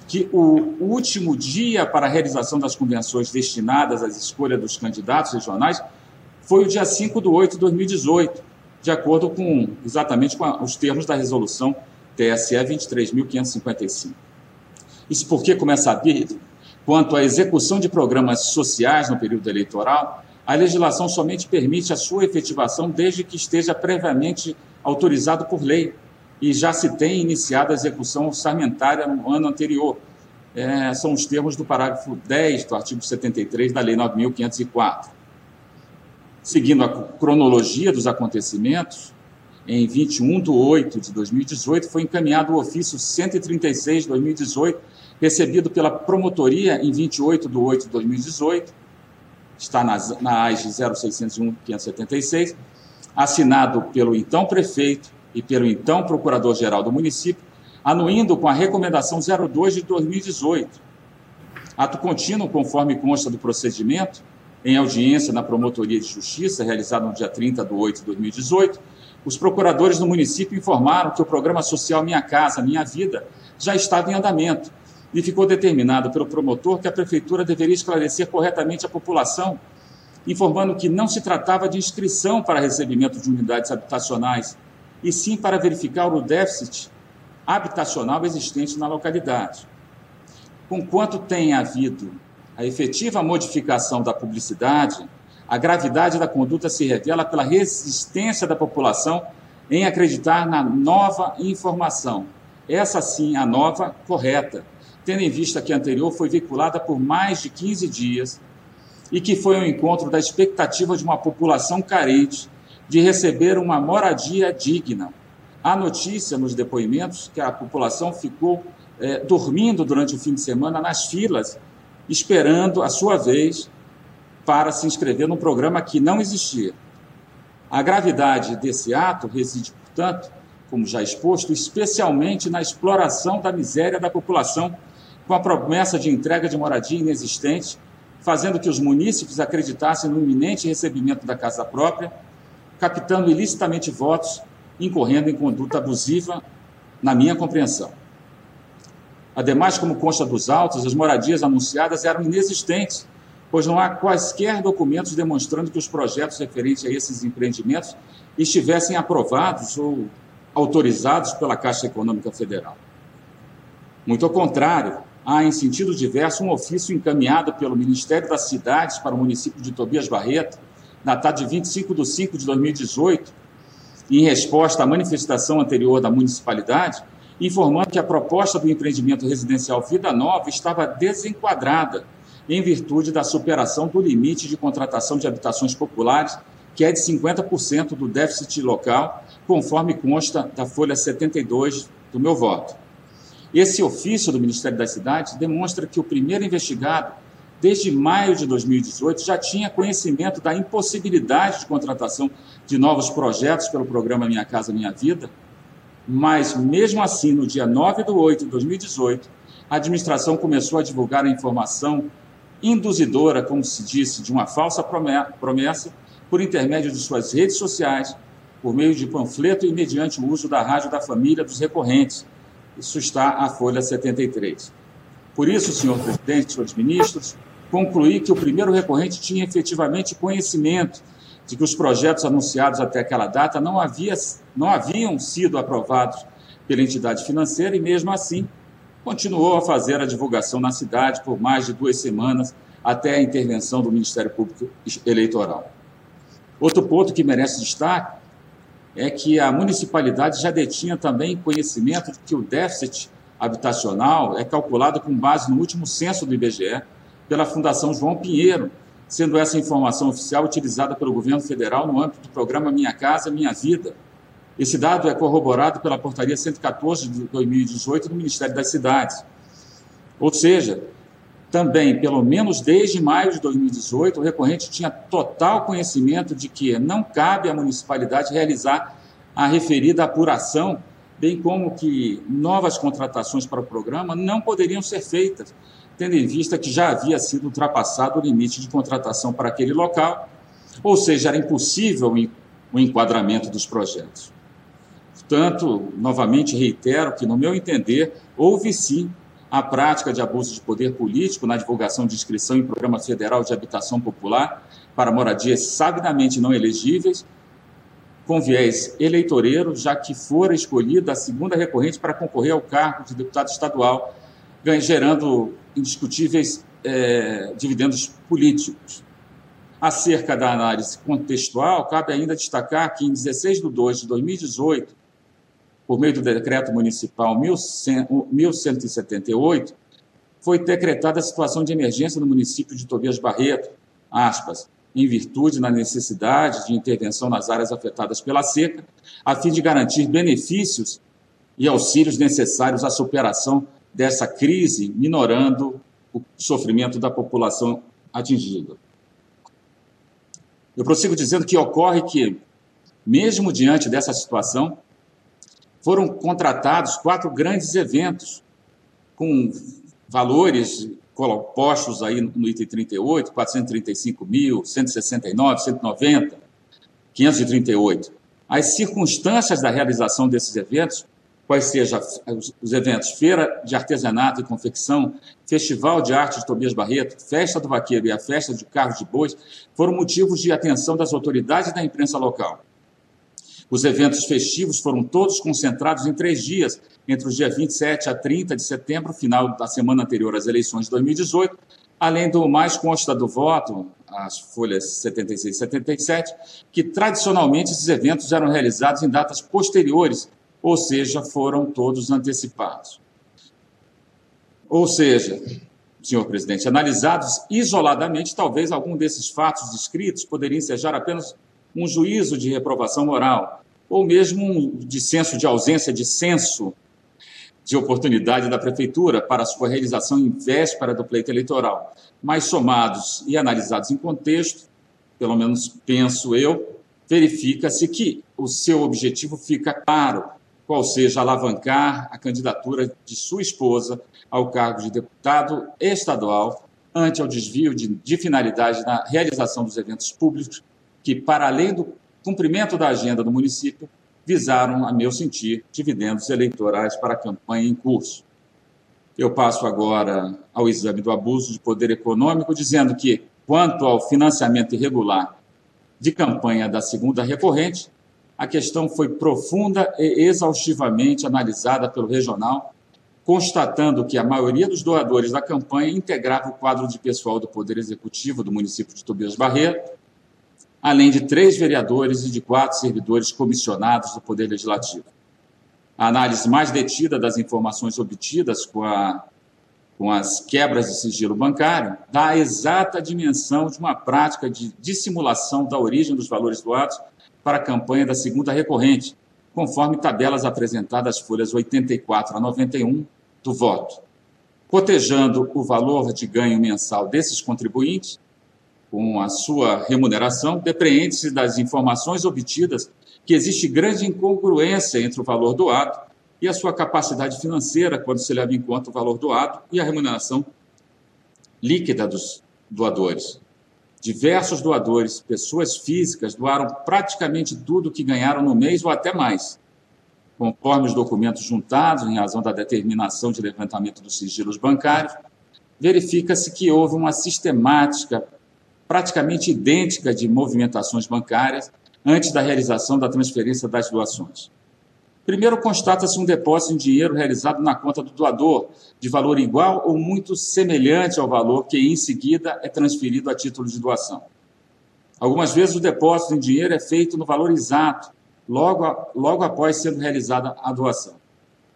que o último dia para a realização das convenções destinadas às escolhas dos candidatos regionais foi o dia 5 de 8 de 2018, de acordo com exatamente com os termos da resolução TSE 23.555. Isso porque, como é sabido, quanto à execução de programas sociais no período eleitoral, a legislação somente permite a sua efetivação desde que esteja previamente autorizado por lei e já se tem iniciado a execução orçamentária no ano anterior. É, são os termos do parágrafo 10 do artigo 73 da Lei 9.504. Seguindo a cronologia dos acontecimentos, em 21 de 8 de 2018, foi encaminhado o ofício 136 de 2018, recebido pela promotoria em 28 de 8 de 2018, está na, na AIG 0601-576, assinado pelo então prefeito e pelo então procurador-geral do município, anuindo com a recomendação 02 de 2018. Ato contínuo, conforme consta do procedimento, em audiência na Promotoria de Justiça, realizada no dia 30 de 8 de 2018, os procuradores do município informaram que o programa social Minha Casa, Minha Vida já estava em andamento e ficou determinado pelo promotor que a prefeitura deveria esclarecer corretamente a população, informando que não se tratava de inscrição para recebimento de unidades habitacionais, e sim para verificar o déficit habitacional existente na localidade. Conquanto tenha havido a efetiva modificação da publicidade, a gravidade da conduta se revela pela resistência da população em acreditar na nova informação. Essa sim, a nova correta, tendo em vista que a anterior foi veiculada por mais de 15 dias e que foi ao encontro da expectativa de uma população carente de receber uma moradia digna. Há notícia nos depoimentos que a população ficou é, dormindo durante o fim de semana nas filas, esperando a sua vez para se inscrever num programa que não existia. A gravidade desse ato reside, portanto, como já exposto, especialmente na exploração da miséria da população, com a promessa de entrega de moradia inexistente, fazendo que os munícipes acreditassem no iminente recebimento da casa própria, captando ilicitamente votos, incorrendo em conduta abusiva, na minha compreensão. Ademais, como consta dos autos, as moradias anunciadas eram inexistentes pois não há quaisquer documentos demonstrando que os projetos referentes a esses empreendimentos estivessem aprovados ou autorizados pela Caixa Econômica Federal. Muito ao contrário, há, em sentido diverso, um ofício encaminhado pelo Ministério das Cidades para o município de Tobias Barreto, datado de 25 de 5 de 2018, em resposta à manifestação anterior da municipalidade, informando que a proposta do empreendimento residencial Vida Nova estava desenquadrada em virtude da superação do limite de contratação de habitações populares, que é de 50% do déficit local, conforme consta da folha 72 do meu voto. Esse ofício do Ministério das Cidades demonstra que o primeiro investigado, desde maio de 2018, já tinha conhecimento da impossibilidade de contratação de novos projetos pelo programa Minha Casa Minha Vida, mas, mesmo assim, no dia 9 de 8 de 2018, a administração começou a divulgar a informação induzidora, como se disse, de uma falsa promessa, por intermédio de suas redes sociais, por meio de panfleto e mediante o uso da rádio da família dos recorrentes. Isso está a Folha 73. Por isso, senhor presidente, senhores ministros, concluí que o primeiro recorrente tinha efetivamente conhecimento de que os projetos anunciados até aquela data não, havia, não haviam sido aprovados pela entidade financeira e, mesmo assim, continuou a fazer a divulgação na cidade por mais de duas semanas, até a intervenção do Ministério Público Eleitoral. Outro ponto que merece destaque é que a municipalidade já detinha também conhecimento de que o déficit habitacional é calculado com base no último censo do IBGE pela Fundação João Pinheiro, sendo essa informação oficial utilizada pelo governo federal no âmbito do programa Minha Casa Minha Vida, esse dado é corroborado pela Portaria 114 de 2018 do Ministério das Cidades. Ou seja, também, pelo menos desde maio de 2018, o recorrente tinha total conhecimento de que não cabe à municipalidade realizar a referida apuração, bem como que novas contratações para o programa não poderiam ser feitas, tendo em vista que já havia sido ultrapassado o limite de contratação para aquele local, ou seja, era impossível o enquadramento dos projetos. Portanto, novamente reitero que, no meu entender, houve sim a prática de abuso de poder político na divulgação de inscrição em Programa Federal de Habitação Popular para moradias sabidamente não elegíveis, com viés eleitoreiro, já que fora escolhida a segunda recorrente para concorrer ao cargo de deputado estadual, gerando indiscutíveis é, dividendos políticos. Acerca da análise contextual, cabe ainda destacar que em 16 de 2 de 2018, por meio do decreto municipal 1178, foi decretada a situação de emergência no município de Tobias Barreto, aspas, em virtude da necessidade de intervenção nas áreas afetadas pela seca, a fim de garantir benefícios e auxílios necessários à superação dessa crise, minorando o sofrimento da população atingida. Eu prossigo dizendo que ocorre que, mesmo diante dessa situação, foram contratados quatro grandes eventos com valores postos aí no item 38, 435 mil, 169, 190, 538. As circunstâncias da realização desses eventos, quais sejam os eventos Feira de Artesanato e Confecção, Festival de Arte de Tobias Barreto, Festa do Vaqueiro e a Festa de Carros de Bois, foram motivos de atenção das autoridades da imprensa local. Os eventos festivos foram todos concentrados em três dias, entre os dias 27 a 30 de setembro, final da semana anterior às eleições de 2018, além do mais consta do voto, as folhas 76 e 77, que tradicionalmente esses eventos eram realizados em datas posteriores, ou seja, foram todos antecipados. Ou seja, senhor presidente, analisados isoladamente, talvez algum desses fatos descritos poderiam ensejar apenas um juízo de reprovação moral, ou mesmo um dissenso de ausência de senso de oportunidade da prefeitura para sua realização em véspera do pleito eleitoral. Mas somados e analisados em contexto, pelo menos penso eu, verifica-se que o seu objetivo fica claro, qual seja alavancar a candidatura de sua esposa ao cargo de deputado estadual ante ao desvio de, de finalidade na realização dos eventos públicos que, para além do cumprimento da agenda do município, visaram, a meu sentir, dividendos eleitorais para a campanha em curso. Eu passo agora ao exame do abuso de poder econômico, dizendo que, quanto ao financiamento irregular de campanha da segunda recorrente, a questão foi profunda e exaustivamente analisada pelo regional, constatando que a maioria dos doadores da campanha integrava o quadro de pessoal do Poder Executivo do município de Tobias Barreto, além de três vereadores e de quatro servidores comissionados do Poder Legislativo. A análise mais detida das informações obtidas com, a, com as quebras de sigilo bancário dá a exata dimensão de uma prática de dissimulação da origem dos valores doados para a campanha da segunda recorrente, conforme tabelas apresentadas folhas 84 a 91 do voto. Cotejando o valor de ganho mensal desses contribuintes, com a sua remuneração, depreende-se das informações obtidas que existe grande incongruência entre o valor doado e a sua capacidade financeira quando se leva em conta o valor doado e a remuneração líquida dos doadores. Diversos doadores, pessoas físicas, doaram praticamente tudo que ganharam no mês ou até mais. Conforme os documentos juntados em razão da determinação de levantamento dos sigilos bancários, verifica-se que houve uma sistemática praticamente idêntica de movimentações bancárias antes da realização da transferência das doações. Primeiro, constata-se um depósito em dinheiro realizado na conta do doador, de valor igual ou muito semelhante ao valor que, em seguida, é transferido a título de doação. Algumas vezes, o depósito em dinheiro é feito no valor exato, logo, logo após sendo realizada a doação.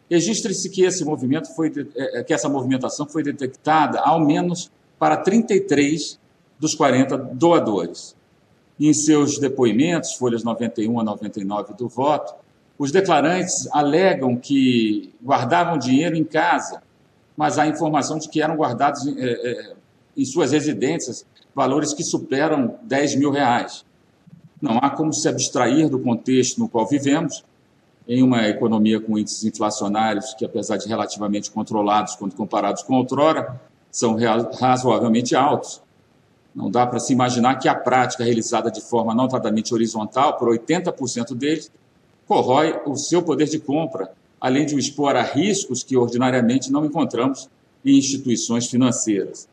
Registre-se que esse movimento foi é, é, que essa movimentação foi detectada ao menos para 33 dos 40 doadores. Em seus depoimentos, folhas 91 a 99 do voto, os declarantes alegam que guardavam dinheiro em casa, mas há informação de que eram guardados é, é, em suas residências valores que superam 10 mil reais. Não há como se abstrair do contexto no qual vivemos, em uma economia com índices inflacionários que, apesar de relativamente controlados quando comparados com outrora, são razoavelmente altos, não dá para se imaginar que a prática realizada de forma notadamente horizontal por 80% deles corrói o seu poder de compra, além de o expor a riscos que ordinariamente não encontramos em instituições financeiras.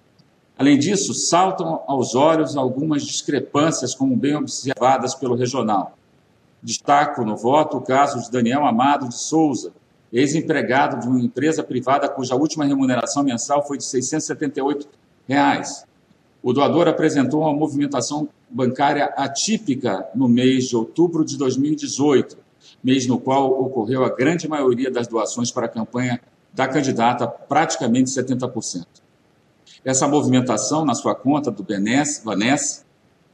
Além disso, saltam aos olhos algumas discrepâncias, como bem observadas pelo regional. Destaco no voto o caso de Daniel Amado de Souza, ex-empregado de uma empresa privada cuja última remuneração mensal foi de 678 reais. O doador apresentou uma movimentação bancária atípica no mês de outubro de 2018, mês no qual ocorreu a grande maioria das doações para a campanha da candidata, praticamente 70%. Essa movimentação na sua conta do Benes, Vanessa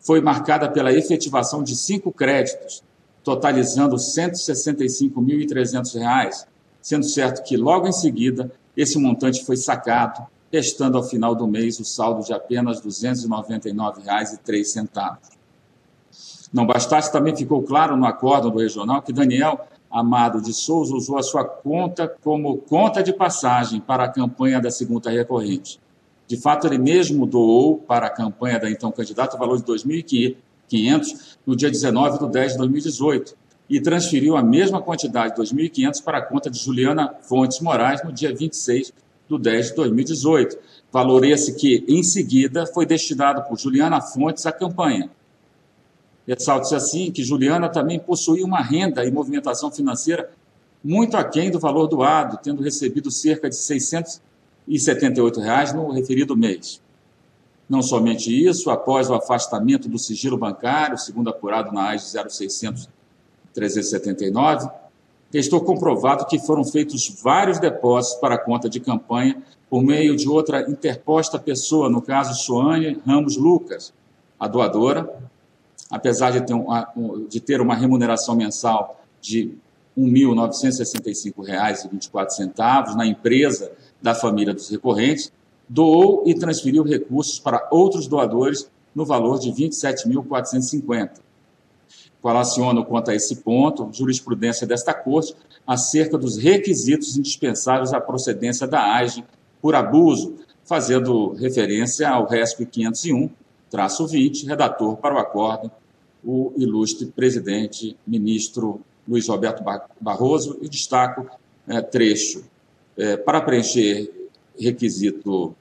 foi marcada pela efetivação de cinco créditos, totalizando R$ 165.300, sendo certo que logo em seguida esse montante foi sacado, restando ao final do mês o saldo de apenas R$ 299,03. Não bastasse, também ficou claro no acórdão do regional que Daniel Amado de Souza usou a sua conta como conta de passagem para a campanha da segunda recorrente. De fato, ele mesmo doou para a campanha da então candidata o valor de R$ 2.500 no dia 19 de 10 de 2018 e transferiu a mesma quantidade, R$ 2.500, para a conta de Juliana Fontes Moraes no dia 26 de 10 de 2018. Valor esse que, em seguida, foi destinado por Juliana Fontes à campanha. Ressalta-se assim que Juliana também possuía uma renda e movimentação financeira muito aquém do valor doado, tendo recebido cerca de 678 reais no referido mês. Não somente isso, após o afastamento do sigilo bancário, segundo apurado na AIS 0600 379, restou comprovado que foram feitos vários depósitos para conta de campanha por meio de outra interposta pessoa, no caso Soane Ramos Lucas, a doadora, apesar de ter, uma, de ter uma remuneração mensal de R$ 1.965,24 na empresa da família dos recorrentes, doou e transferiu recursos para outros doadores no valor de R$ 27.450 relaciono quanto a esse ponto, jurisprudência desta Corte, acerca dos requisitos indispensáveis à procedência da AGE por abuso, fazendo referência ao RESP 501, traço 20, redator para o acordo, o ilustre presidente, ministro Luiz Roberto Barroso, e destaco é, trecho. É, para preencher requisito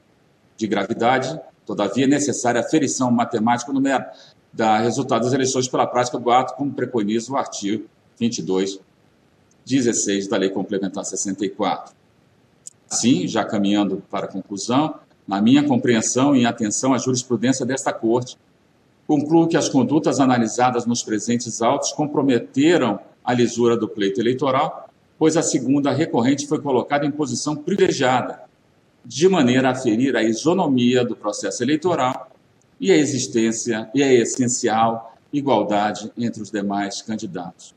de gravidade, todavia, é necessária ferição matemática numérica da resultado das eleições pela prática do ato, como preconiza o artigo 22, 16 da Lei Complementar 64. Assim, já caminhando para a conclusão, na minha compreensão e atenção à jurisprudência desta Corte, concluo que as condutas analisadas nos presentes autos comprometeram a lisura do pleito eleitoral, pois a segunda recorrente foi colocada em posição privilegiada, de maneira a ferir a isonomia do processo eleitoral e a existência e a essencial igualdade entre os demais candidatos.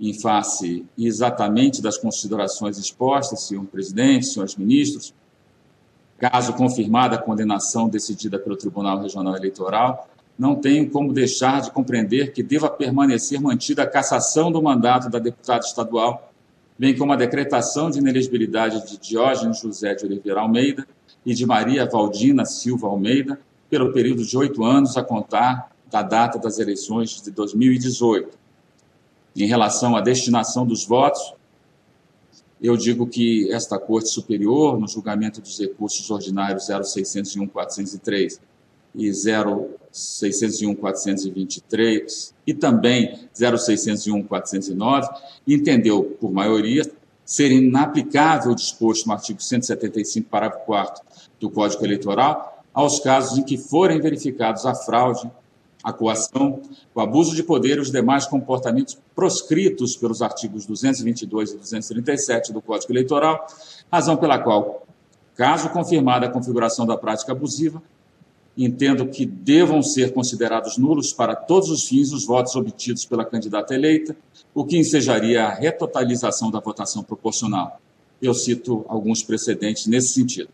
Em face exatamente das considerações expostas, senhor presidente, senhores ministros, caso confirmada a condenação decidida pelo Tribunal Regional Eleitoral, não tenho como deixar de compreender que deva permanecer mantida a cassação do mandato da deputada estadual, bem como a decretação de inelegibilidade de Diógenes José de Oliveira Almeida e de Maria Valdina Silva Almeida, pelo período de oito anos a contar da data das eleições de 2018. Em relação à destinação dos votos, eu digo que esta Corte Superior, no julgamento dos recursos ordinários 0601-403 e 0601-423 e também 0601-409, entendeu, por maioria, ser inaplicável o disposto no artigo 175, parágrafo 4 do Código Eleitoral, aos casos em que forem verificados a fraude, a coação, o abuso de poder e os demais comportamentos proscritos pelos artigos 222 e 237 do Código Eleitoral, razão pela qual, caso confirmada a configuração da prática abusiva, entendo que devam ser considerados nulos para todos os fins os votos obtidos pela candidata eleita, o que ensejaria a retotalização da votação proporcional. Eu cito alguns precedentes nesse sentido.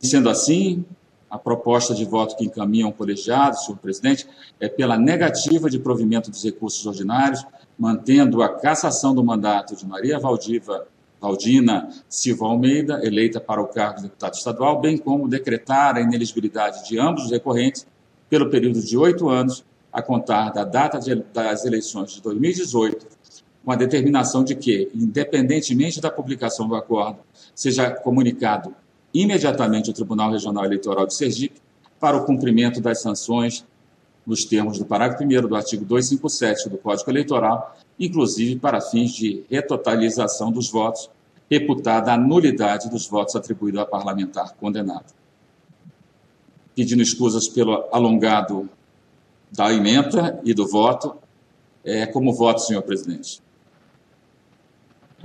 Sendo assim, a proposta de voto que encaminha um colegiado, senhor presidente, é pela negativa de provimento dos recursos ordinários, mantendo a cassação do mandato de Maria Valdiva Valdina Silva Almeida, eleita para o cargo de deputado estadual, bem como decretar a ineligibilidade de ambos os recorrentes pelo período de oito anos a contar da data de, das eleições de 2018, com a determinação de que, independentemente da publicação do acordo, seja comunicado imediatamente o Tribunal Regional Eleitoral de Sergipe para o cumprimento das sanções nos termos do parágrafo 1 do artigo 257 do Código Eleitoral, inclusive para fins de retotalização dos votos, reputada a nulidade dos votos atribuídos a parlamentar condenado. Pedindo escusas pelo alongado da emenda e do voto, é, como voto, senhor presidente.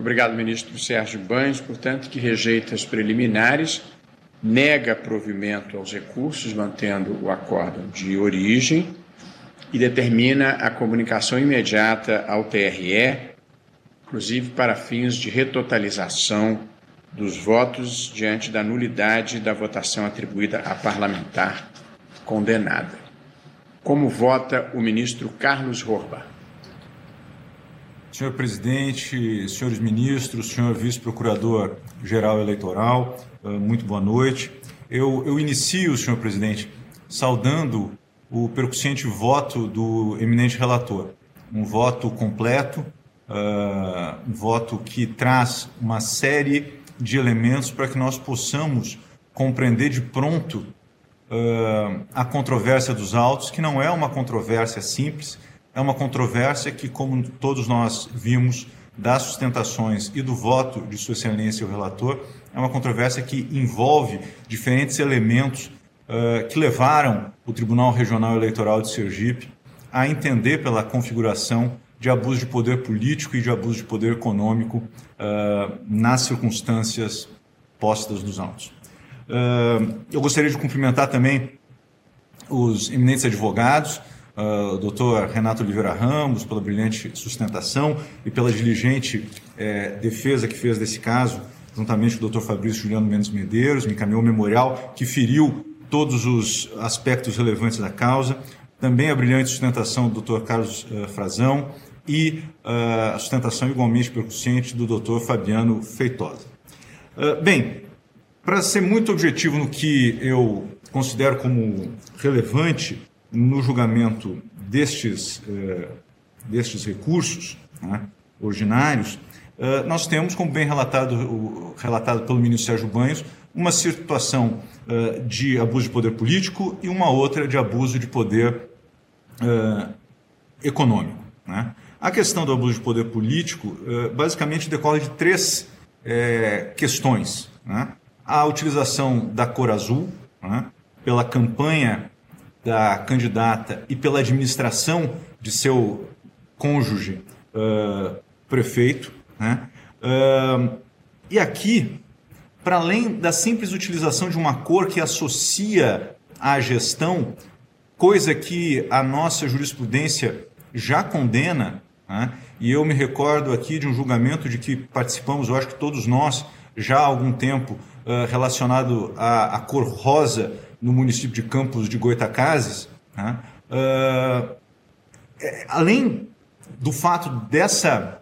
Obrigado, ministro Sérgio Banhos, portanto, que rejeita as preliminares nega provimento aos recursos, mantendo o acórdão de origem, e determina a comunicação imediata ao TRE, inclusive para fins de retotalização dos votos diante da nulidade da votação atribuída a parlamentar condenada. Como vota o ministro Carlos Horba? Senhor presidente, senhores ministros, senhor vice-procurador-geral eleitoral, eh, muito boa noite. Eu, eu inicio, senhor presidente, saudando o percussiente voto do eminente relator. Um voto completo, uh, um voto que traz uma série de elementos para que nós possamos compreender de pronto uh, a controvérsia dos autos, que não é uma controvérsia simples, é uma controvérsia que, como todos nós vimos das sustentações e do voto de Sua Excelência o relator, é uma controvérsia que envolve diferentes elementos uh, que levaram o Tribunal Regional Eleitoral de Sergipe a entender pela configuração de abuso de poder político e de abuso de poder econômico uh, nas circunstâncias postas dos autos. Uh, eu gostaria de cumprimentar também os eminentes advogados, uh, doutor Renato Oliveira Ramos, pela brilhante sustentação e pela diligente eh, defesa que fez desse caso, juntamente com o doutor Fabrício Juliano Mendes Medeiros, me encaminhou um memorial que feriu todos os aspectos relevantes da causa. Também a brilhante sustentação do doutor Carlos uh, Frazão e uh, a sustentação igualmente percussiente do doutor Fabiano Feitosa. Bem, para ser muito objetivo no que eu considero como relevante no julgamento destes, eh, destes recursos né, ordinários, eh, nós temos, como bem relatado, relatado pelo ministro Sérgio Banhos, uma situação eh, de abuso de poder político e uma outra de abuso de poder econômico. Né? A questão do abuso de poder político basicamente decorre de três questões. Né? A utilização da cor azul né? pela campanha da candidata e pela administração de seu cônjuge uh, prefeito. Né? Uh, e aqui, para além da simples utilização de uma cor que associa à gestão, coisa que a nossa jurisprudência já condena, né? e eu me recordo aqui de um julgamento de que participamos, eu acho que todos nós, já há algum tempo, uh, relacionado à, à cor rosa no município de Campos de Goitacazes, né? uh, além do fato dessa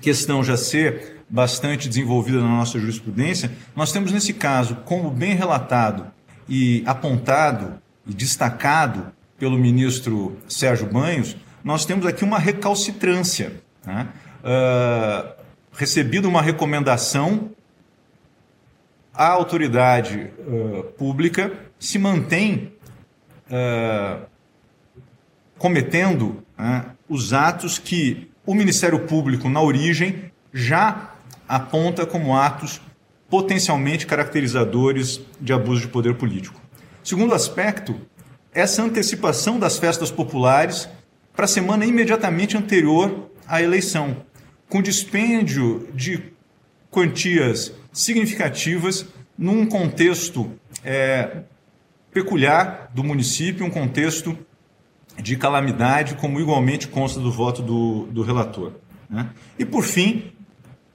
questão já ser bastante desenvolvida na nossa jurisprudência, nós temos nesse caso, como bem relatado e apontado e destacado pelo ministro Sérgio Banhos, nós temos aqui uma recalcitrância. Né? Uh, recebido uma recomendação a autoridade uh, pública se mantém uh, cometendo uh, os atos que o Ministério Público, na origem, já aponta como atos potencialmente caracterizadores de abuso de poder político. Segundo aspecto, essa antecipação das festas populares para a semana imediatamente anterior à eleição, com dispêndio de quantias significativas num contexto é, peculiar do município, um contexto de calamidade, como igualmente consta do voto do, do relator. Né? E, por fim,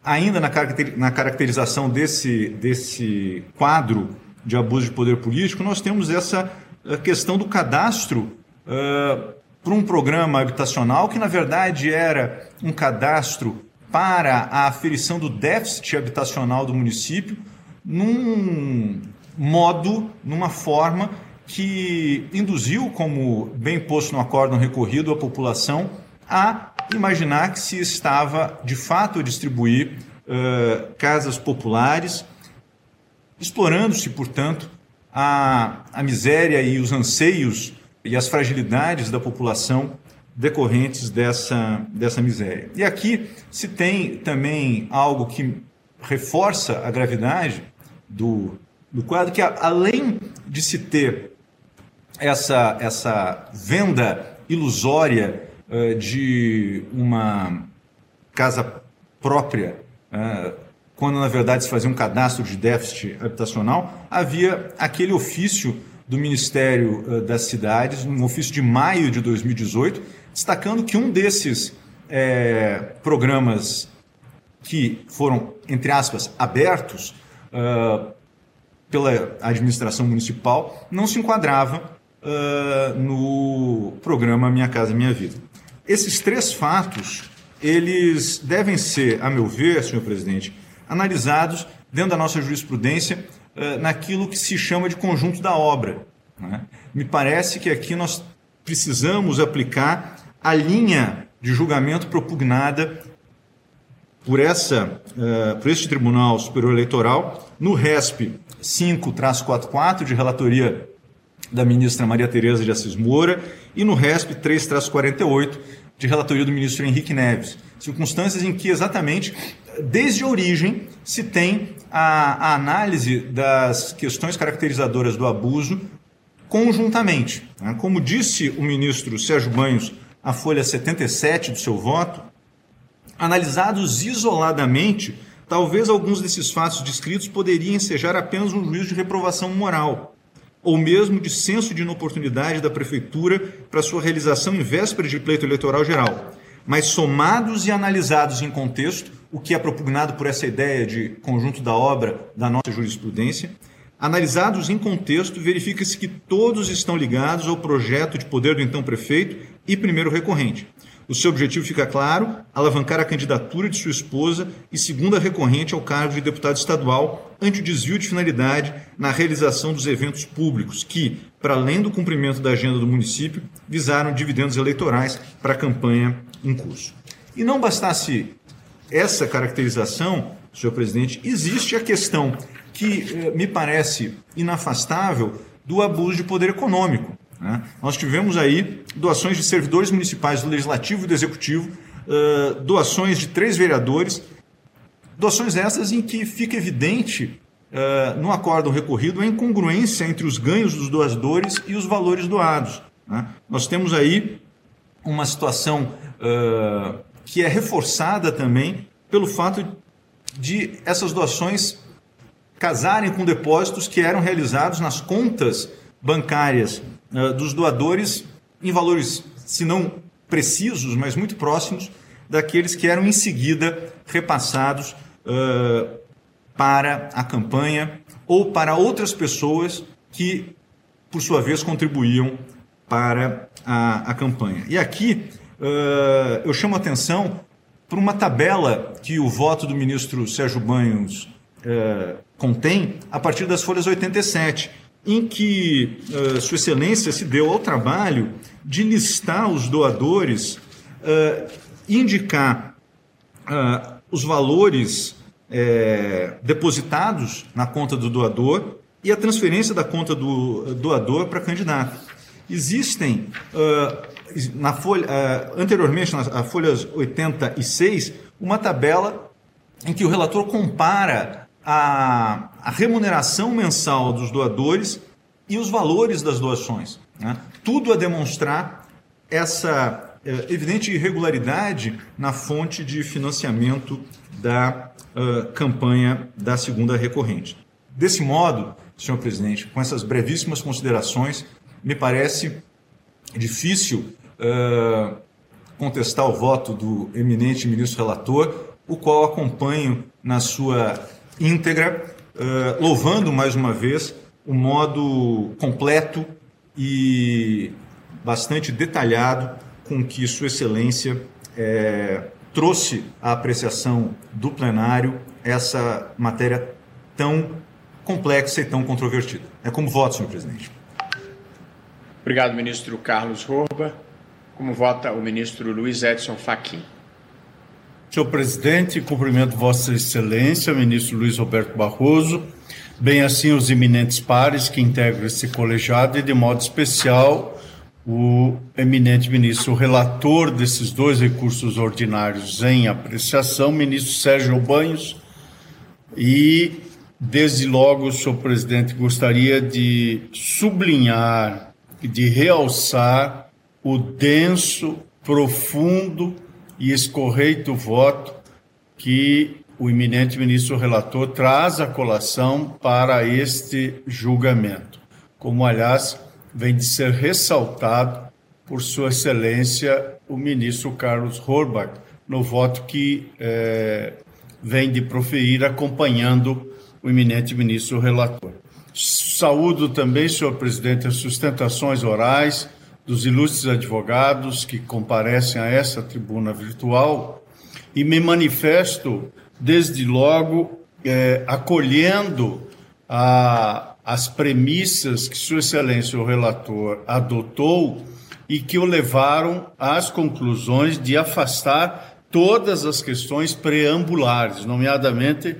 ainda na, caracter, na caracterização desse, desse quadro de abuso de poder político, nós temos essa eh, questão do cadastro uh, para um programa habitacional que, na verdade, era um cadastro para a aferição do déficit habitacional do município num modo, numa forma que induziu, como bem posto no acórdão recorrido, a população a imaginar que se estava de fato a distribuir uh, casas populares, explorando-se, portanto, a, a miséria e os anseios e as fragilidades da população decorrentes dessa, dessa miséria. E aqui se tem também algo que reforça a gravidade do, do quadro, que além de se ter essa, essa venda ilusória uh, de uma casa própria, uh, quando na verdade se fazia um cadastro de déficit habitacional, havia aquele ofício do Ministério uh, das Cidades, um ofício de maio de 2018, destacando que um desses é, programas que foram, entre aspas, abertos pela administração municipal não se enquadrava uh, no programa Minha Casa Minha Vida. Esses três fatos, eles devem ser, a meu ver, senhor presidente, analisados dentro da nossa jurisprudência uh, naquilo que se chama de conjunto da obra. Né? Me parece que aqui nós precisamos aplicar a linha de julgamento propugnada por, essa, uh, por este Tribunal Superior Eleitoral no RESP 5-44 de relatoria da ministra Maria Tereza de Assis Moura e no RESP 3-48 de relatoria do ministro Henrique Neves. Circunstâncias em que exatamente desde a origem se tem a, a análise das questões caracterizadoras do abuso conjuntamente. Né? Como disse o ministro Sérgio Banhos, a folha 77 do seu voto, analisados isoladamente, talvez alguns desses fatos descritos poderiam ensejar apenas um juízo de reprovação moral ou mesmo de senso de inoportunidade da Prefeitura para sua realização em véspera de pleito eleitoral geral. Mas somados e analisados em contexto, o que é propugnado por essa ideia de conjunto da obra da nossa jurisprudência, analisados em contexto, verifica-se que todos estão ligados ao projeto de poder do então prefeito e primeiro recorrente, o seu objetivo fica claro: alavancar a candidatura de sua esposa e segunda recorrente ao cargo de deputado estadual ante o desvio de finalidade na realização dos eventos públicos que, para além do cumprimento da agenda do município, visaram dividendos eleitorais para a campanha em curso. E não bastasse essa caracterização, senhor presidente, existe a questão que eh, me parece inafastável do abuso de poder econômico. Né? Nós tivemos aí doações de servidores municipais do Legislativo e do Executivo, uh, doações de três vereadores, doações essas em que fica evidente uh, no acórdão recorrido a incongruência entre os ganhos dos doadores e os valores doados. Né? Nós temos aí uma situação uh, que é reforçada também pelo fato de essas doações casarem com depósitos que eram realizados nas contas bancárias uh, dos doadores em valores, se não precisos, mas muito próximos daqueles que eram em seguida repassados uh, para a campanha ou para outras pessoas que, por sua vez, contribuíam para a, a campanha. E aqui uh, eu chamo a atenção para uma tabela que o voto do ministro Sérgio Banhos uh, contém a partir das folhas 87, em que uh, Sua Excelência se deu ao trabalho de listar os doadores, uh, indicar uh, os valores depositados na conta do doador e a transferência da conta do doador para candidato. Existem, na folha, anteriormente, nas folhas 86, uma tabela em que o relator compara a, a remuneração mensal dos doadores e os valores das doações. Né? Tudo a demonstrar essa é, evidente irregularidade na fonte de financiamento da uh, campanha da segunda recorrente. Desse modo, senhor presidente, com essas brevíssimas considerações, me parece difícil uh, contestar o voto do eminente ministro relator, o qual acompanho na sua íntegra, uh, louvando mais uma vez o modo completo e bastante detalhado com que Sua Excelência é, trouxe à apreciação do plenário essa matéria tão complexa e tão controvertida. É como voto, senhor presidente. Obrigado, ministro Carlos Horba. Como vota o ministro Luiz Edson Fachin? Senhor presidente, cumprimento Vossa Excelência, ministro Luiz Roberto Barroso, bem assim os eminentes pares que integram esse colegiado e, de modo especial, o eminente ministro relator desses dois recursos ordinários em apreciação, ministro Sérgio Banhos, e desde logo, senhor presidente, gostaria de sublinhar e de realçar o denso, profundo e escorreito voto que o eminente ministro relator traz à colação para este julgamento, como aliás vem de ser ressaltado por Sua Excelência o ministro Carlos Horbach, no voto que eh, vem de proferir acompanhando o eminente ministro relator. Saúdo também, senhor presidente, as sustentações orais dos ilustres advogados que comparecem a essa tribuna virtual e me manifesto, desde logo, eh, acolhendo a as premissas que Sua Excelência o relator adotou e que o levaram às conclusões de afastar todas as questões preambulares, nomeadamente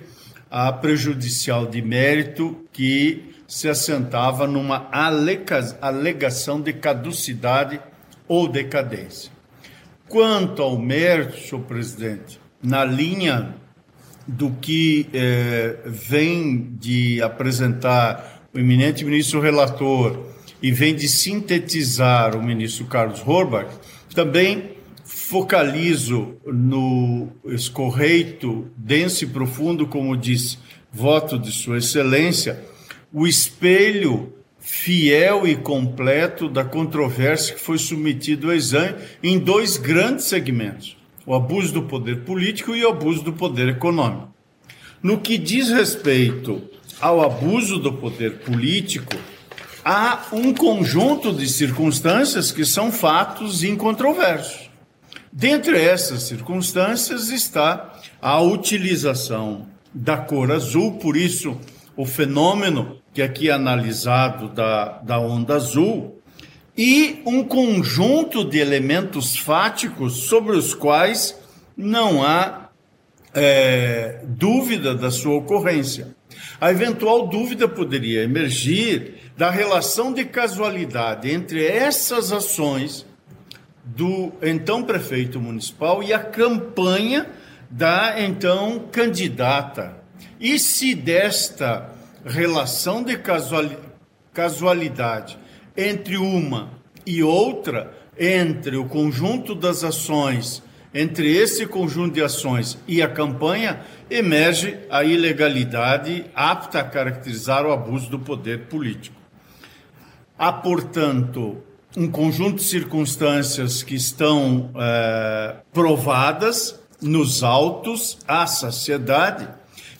a prejudicial de mérito que se assentava numa alegação de caducidade ou decadência. Quanto ao mérito, senhor presidente, na linha do que eh, vem de apresentar o eminente ministro relator e vem de sintetizar o ministro Carlos Horbach, também focalizo no escorreito, denso e profundo, como disse, voto de Sua Excelência, o espelho fiel e completo da controvérsia que foi submetido ao exame em dois grandes segmentos o abuso do poder político e o abuso do poder econômico. No que diz respeito ao abuso do poder político, há um conjunto de circunstâncias que são fatos incontroversos. Dentre essas circunstâncias está a utilização da cor azul, por isso o fenômeno que aqui é analisado da, da onda azul e um conjunto de elementos fáticos sobre os quais não há é, dúvida da sua ocorrência. A eventual dúvida poderia emergir da relação de casualidade entre essas ações do então prefeito municipal e a campanha da então candidata. E se desta relação de casualidade entre uma e outra, entre o conjunto das ações, entre esse conjunto de ações e a campanha, emerge a ilegalidade apta a caracterizar o abuso do poder político. Há, portanto, um conjunto de circunstâncias que estão é, provadas nos autos à saciedade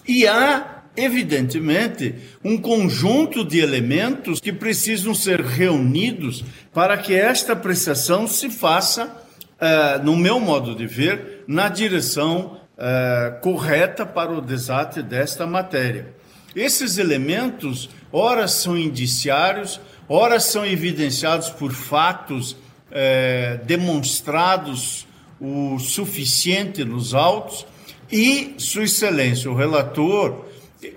e há evidentemente, um conjunto de elementos que precisam ser reunidos para que esta apreciação se faça, uh, no meu modo de ver, na direção uh, correta para o desate desta matéria. Esses elementos, ora são indiciários, ora são evidenciados por fatos uh, demonstrados o suficiente nos autos, e Sua Excelência, o relator,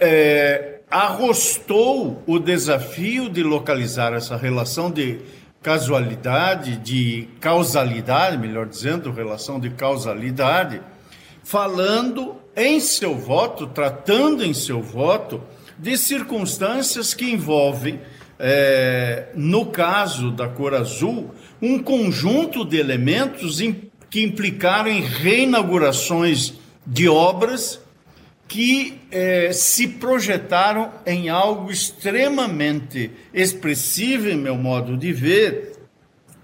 é, arrostou o desafio de localizar essa relação de casualidade, de causalidade, melhor dizendo, relação de causalidade, falando em seu voto, tratando em seu voto de circunstâncias que envolvem, é, no caso da cor azul, um conjunto de elementos que implicaram em reinaugurações de obras que eh, se projetaram em algo extremamente expressivo, em meu modo de ver,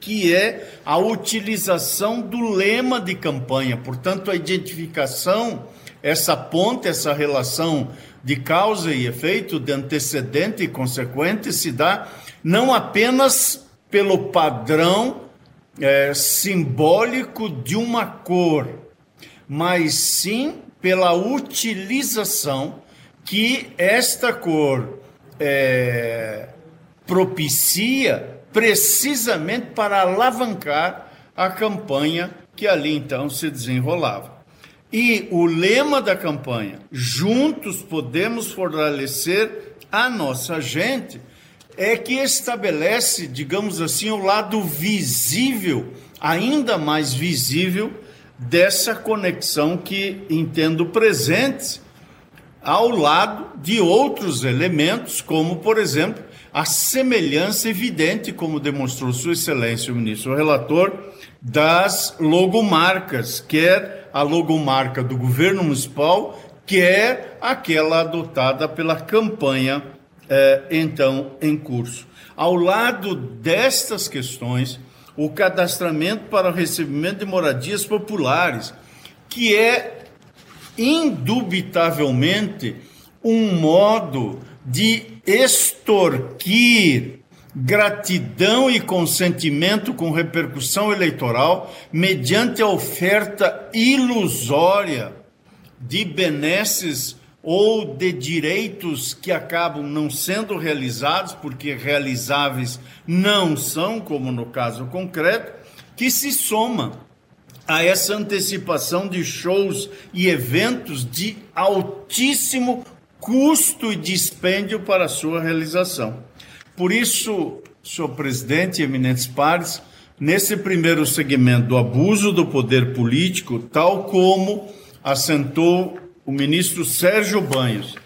que é a utilização do lema de campanha, portanto, a identificação, essa ponte, essa relação de causa e efeito, de antecedente e consequente, se dá não apenas pelo padrão é, simbólico de uma cor, mas sim pela utilização que esta cor é, propicia precisamente para alavancar a campanha que ali então se desenrolava. E o lema da campanha, juntos podemos fortalecer a nossa gente, é que estabelece, digamos assim, o lado visível, ainda mais visível, dessa conexão que entendo presente ao lado de outros elementos, como, por exemplo, a semelhança evidente, como demonstrou Sua Excelência o ministro relator, das logomarcas, quer a logomarca do governo municipal, quer aquela adotada pela campanha eh, então em curso. Ao lado destas questões, o cadastramento para o recebimento de moradias populares, que é indubitavelmente um modo de extorquir gratidão e consentimento com repercussão eleitoral mediante a oferta ilusória de benesses ou de direitos que acabam não sendo realizados, porque realizáveis não são, como no caso concreto, que se soma a essa antecipação de shows e eventos de altíssimo custo e dispêndio para sua realização. Por isso, senhor presidente eminentes pares, nesse primeiro segmento do abuso do poder político, tal como assentou o ministro Sérgio Banhos,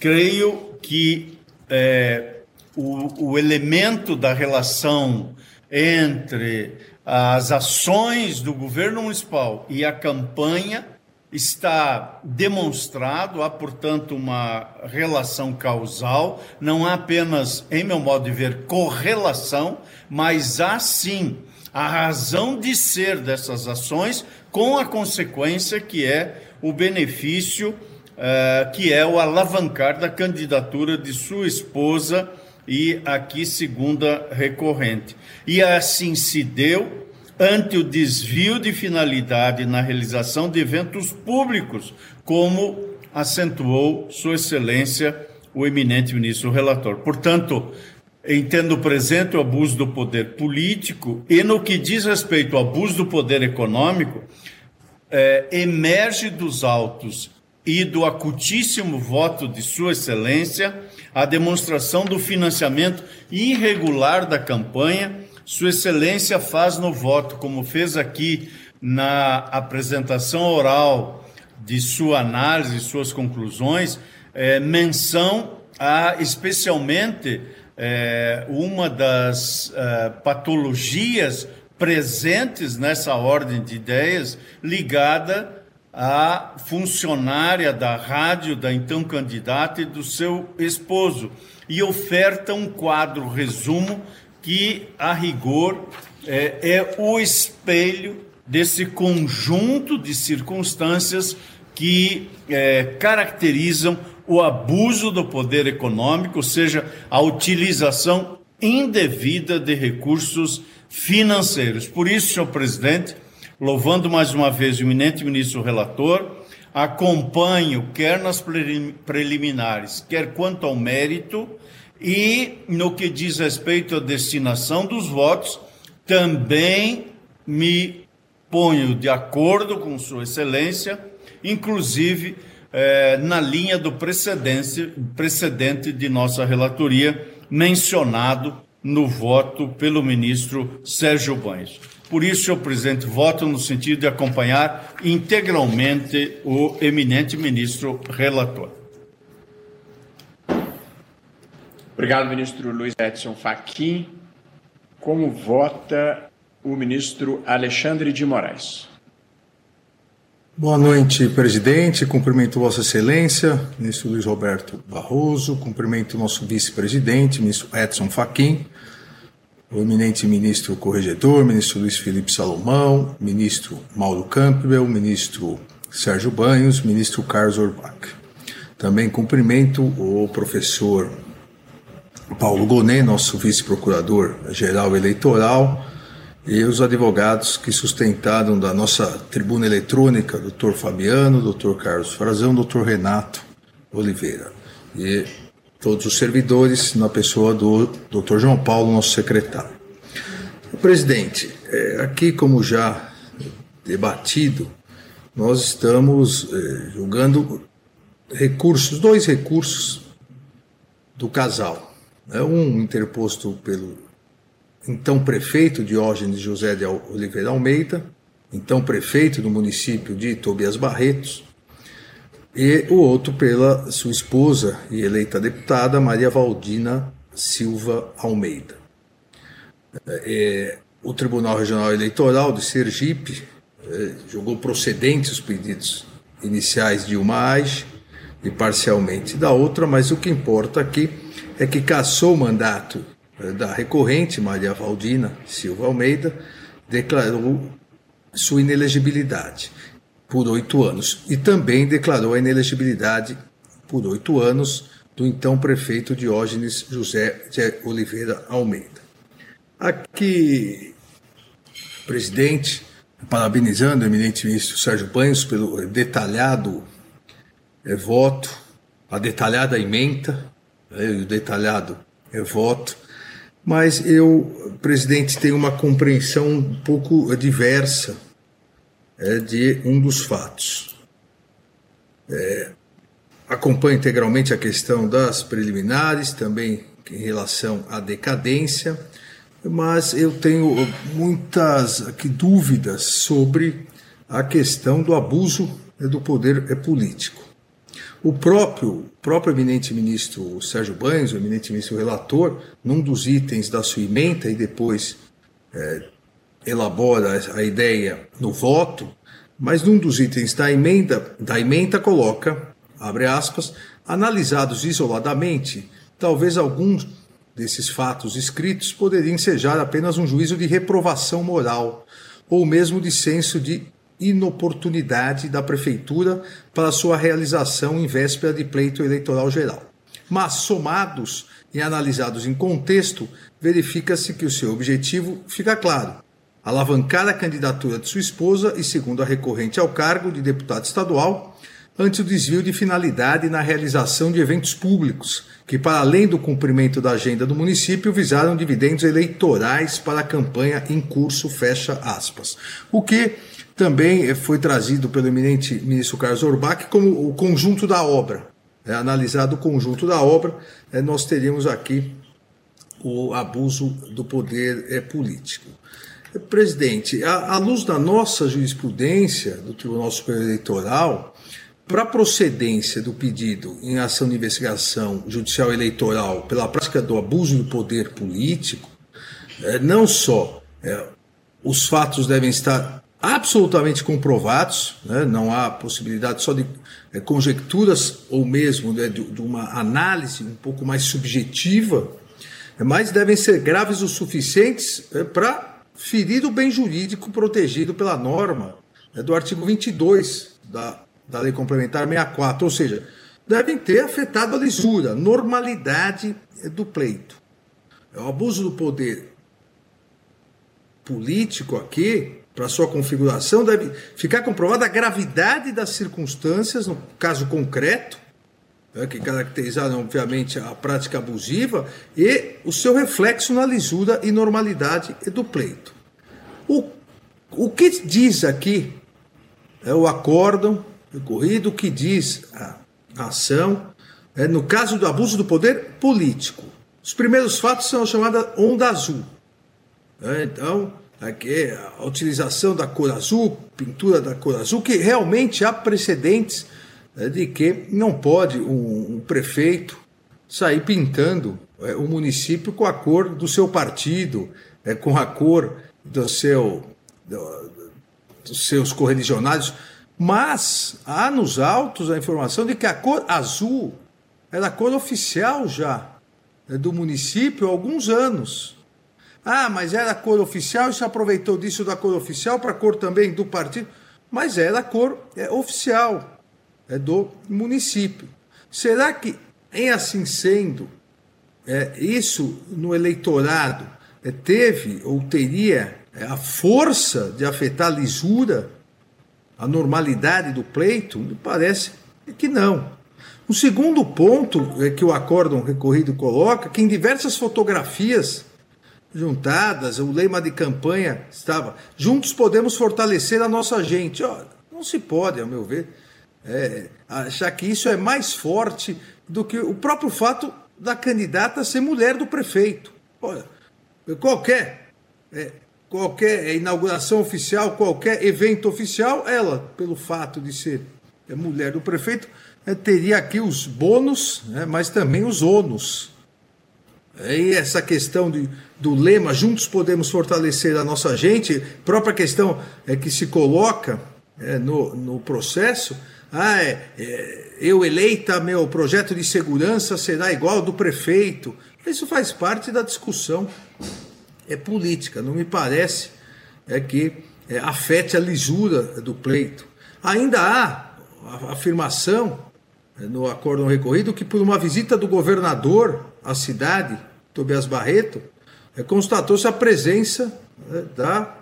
creio que é, o, o elemento da relação entre as ações do governo municipal e a campanha está demonstrado, há, portanto, uma relação causal, não há apenas, em meu modo de ver, correlação, mas há sim a razão de ser dessas ações, com a consequência que é o benefício, uh, que é o alavancar da candidatura de sua esposa e aqui segunda recorrente. E assim se deu ante o desvio de finalidade na realização de eventos públicos, como acentuou Sua Excelência, o eminente ministro relator. Portanto, entendo presente o abuso do poder político e, no que diz respeito ao abuso do poder econômico, é, emerge dos autos e do acutíssimo voto de Sua Excelência a demonstração do financiamento irregular da campanha sua Excelência faz no voto, como fez aqui na apresentação oral de sua análise, suas conclusões, é, menção a especialmente é, uma das é, patologias presentes nessa ordem de ideias ligada à funcionária da rádio da então candidata e do seu esposo e oferta um quadro resumo que, a rigor, é, é o espelho desse conjunto de circunstâncias que é, caracterizam o abuso do poder econômico, ou seja, a utilização indevida de recursos financeiros. Por isso, senhor presidente, louvando mais uma vez o eminente ministro relator, acompanho, quer nas preliminares, quer quanto ao mérito, e no que diz respeito à destinação dos votos, também me ponho de acordo com Sua Excelência, inclusive eh, na linha do precedente, precedente de nossa relatoria, mencionado no voto pelo ministro Sérgio Banhos. Por isso, senhor presidente, voto no sentido de acompanhar integralmente o eminente ministro relator. Obrigado, ministro Luiz Edson Fachin. Como vota o ministro Alexandre de Moraes? Boa noite, presidente. Cumprimento Vossa Excelência, ministro Luiz Roberto Barroso. Cumprimento o nosso vice-presidente, ministro Edson Fachin, o eminente ministro corregedor, ministro Luiz Felipe Salomão, ministro Mauro Campbell, ministro Sérgio Banhos, ministro Carlos Orbach. Também cumprimento o professor Paulo Gonet, nosso vice-procurador-geral eleitoral, e os advogados que sustentaram da nossa tribuna eletrônica, doutor Fabiano, doutor Carlos Frazão, doutor Renato Oliveira. E todos os servidores, na pessoa do doutor João Paulo, nosso secretário. Presidente, é, aqui como já debatido, nós estamos é, julgando recursos, dois recursos do casal né, um interposto pelo então prefeito Diógenes José de Oliveira Almeida, então prefeito do município de Tobias Barretos, e o outro pela sua esposa e eleita deputada Maria Valdina Silva Almeida. É, o Tribunal Regional Eleitoral de Sergipe é, julgou procedentes os pedidos iniciais de uma AGE e parcialmente da outra, mas o que importa aqui é que cassou o mandato é, da recorrente, Maria Valdina Silva Almeida, declarou sua inelegibilidade por oito anos e também declarou a inelegibilidade por oito anos do então prefeito Diógenes José de Oliveira Almeida. Aqui, presidente, parabenizando o eminente ministro Sérgio Banhos pelo detalhado é, voto, a detalhada emenda é, e o detalhado é, voto, mas eu, presidente, tenho uma compreensão um pouco diversa é, de um dos fatos. É, acompanho integralmente a questão das preliminares, também em relação à decadência, mas eu tenho muitas aqui, dúvidas sobre a questão do abuso do poder político. O próprio, próprio eminente ministro Sérgio Banhos, o eminente ministro relator, num dos itens da sua emenda e depois é, elabora a ideia no voto, mas num dos itens da emenda, da emenda coloca, abre aspas, analisados isoladamente, talvez alguns desses fatos escritos poderiam ensejar apenas um juízo de reprovação moral ou mesmo de senso de inoportunidade da prefeitura para sua realização em véspera de pleito eleitoral geral. Mas somados e analisados em contexto, verifica-se que o seu objetivo fica claro: alavancar a candidatura de sua esposa e, segundo a recorrente ao cargo de deputado estadual, ante o desvio de finalidade na realização de eventos públicos, que, para além do cumprimento da agenda do município, visaram dividendos eleitorais para a campanha em curso, fecha aspas. O que também foi trazido pelo eminente ministro Carlos Orbach como o conjunto da obra. É, analisado o conjunto da obra, é, nós teríamos aqui o abuso do poder é, político. Presidente, à, luz da nossa jurisprudência do Tribunal Superior Eleitoral, para procedência do pedido em ação de investigação judicial eleitoral pela prática do abuso do poder político, é, não só é, os fatos devem estar absolutamente comprovados, né, não há possibilidade só de é, conjecturas ou mesmo né, de, de, uma análise um pouco mais subjetiva, mas devem ser graves o suficientes para ferir o bem jurídico protegido pela norma é, do artigo 22 da da Lei Complementar 64, ou seja, devem ter afetado a lisura, normalidade do pleito. É o abuso do poder político aqui, para sua configuração, deve ficar comprovada a gravidade das circunstâncias, no caso concreto, né, que caracterizaram, obviamente, a prática abusiva, e o seu reflexo na lisura e normalidade do pleito. O, o que diz aqui é o acórdão recorrido que diz a, ação é, no caso do abuso do poder político. Os primeiros fatos são a chamada onda azul. É, então, aqui a utilização da cor azul, pintura da cor azul, que realmente há precedentes é, de que não pode um, um prefeito sair pintando é, o município com a cor do seu partido, é, com a cor do seu, do, dos seus correligionários. Mas há nos autos a informação de que a cor azul era a cor oficial já né, do município há alguns anos. Ah, mas era a cor oficial e se aproveitou disso da cor oficial para a cor também do partido. Mas era a cor é, oficial é, do município. Será que, em assim sendo, é, isso no eleitorado é, teve ou teria é, a força de afetar a lisura a normalidade do pleito? Me parece que não. O segundo ponto é que o acórdão recorrido coloca que em diversas fotografias juntadas, o lema de campanha estava: juntos podemos fortalecer a nossa gente. Oh, não se pode, ao meu ver, é, achar que isso é mais forte do que o próprio fato da candidata ser mulher do prefeito. Olha, qualquer, é, qualquer inauguração oficial, qualquer evento oficial, ela, pelo fato de ser é, mulher do prefeito, é, teria aqui os bônus, né, mas também os ônus. E essa questão de, do lema, juntos podemos fortalecer a nossa gente, própria questão é que se coloca é, no, no processo, ah, é, é, eu eleita, meu projeto de segurança será igual ao do prefeito. Isso faz parte da discussão é política, não me parece é que é, afete a lisura do pleito. Ainda há a afirmação é, no acordo recorrido que por uma visita do governador à cidade, Tobias Barreto, é, constatou-se a presença é, da,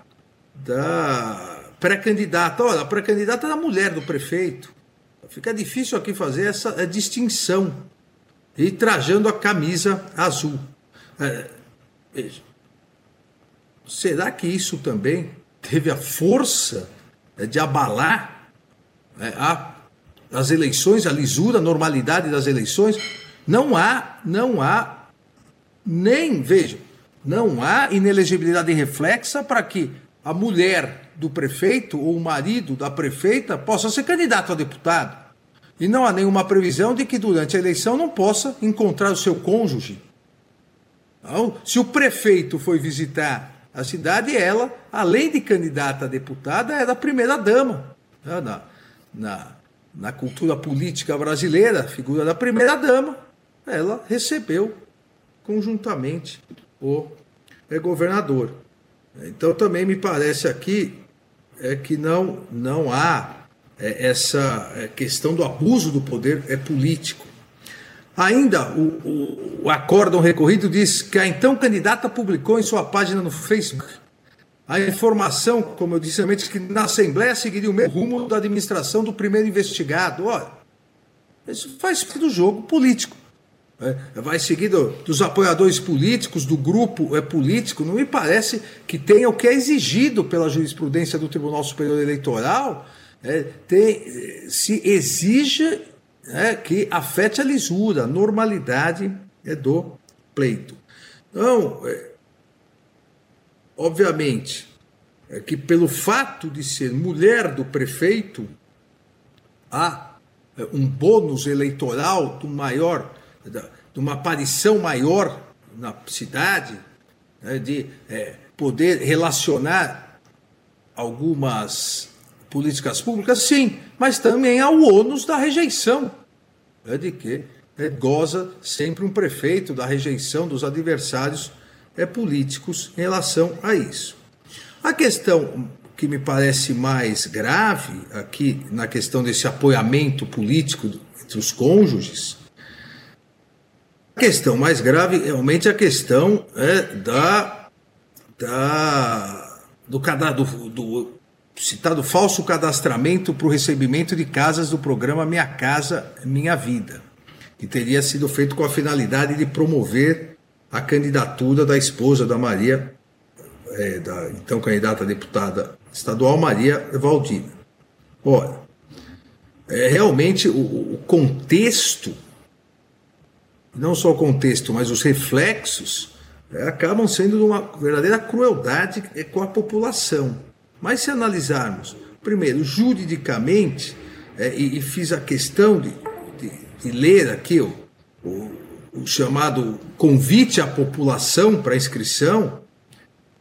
da pré-candidata. Olha, a pré-candidata era a mulher do prefeito. Fica difícil aqui fazer essa distinção. E trajando a camisa azul. É, veja, será que isso também teve a força né, de abalar né, a, as eleições, a lisura, a normalidade das eleições? Não há, não há nem, veja, não há inelegibilidade reflexa para que a mulher do prefeito ou o marido da prefeita possa ser candidato a deputado. E não há nenhuma previsão de que durante a eleição não possa encontrar o seu cônjuge. Então, se o prefeito foi visitar a cidade, ela, além de candidata a deputada, era a primeira-dama. Né, na, na, na cultura política brasileira, a figura da primeira-dama, ela recebeu conjuntamente o é, governador. Então também me parece aqui é que não, não há é, essa é, questão do abuso do poder é político. Ainda o, o, o acórdão recorrido diz que a então candidata publicou em sua página no Facebook a informação, como eu disse antes, que na Assembleia seguiria o mesmo rumo da administração do primeiro investigado. Olha, isso faz parte do jogo político. É, vai seguir do, dos apoiadores políticos, do grupo é político, não me parece que tenha o que é exigido pela jurisprudência do Tribunal Superior Eleitoral, é, tem, se exija é, que afete a lisura, a normalidade é, do pleito. Então, é, obviamente, é que pelo fato de ser mulher do prefeito, há é, um bônus eleitoral do maior de uma aparição maior na cidade, né, de é, poder relacionar algumas políticas públicas, sim, mas também há o ônus da rejeição, né, de que é, goza sempre um prefeito da rejeição dos adversários é, políticos em relação a isso. A questão que me parece mais grave aqui na questão desse apoiamento político entre os cônjuges a questão mais grave realmente é a questão é, da, da, do, do, do citado falso cadastramento para o recebimento de casas do programa Minha Casa Minha Vida, que teria sido feito com a finalidade de promover a candidatura da esposa da Maria, é, da então candidata a deputada estadual Maria Valdina. Olha, é, realmente o, o contexto não só o contexto, mas os reflexos, é, acabam sendo uma verdadeira crueldade é, com a população. Mas se analisarmos, primeiro, juridicamente, é, e, e, fiz a questão de, de, de ler aqui o, o, o, chamado convite à população para inscrição,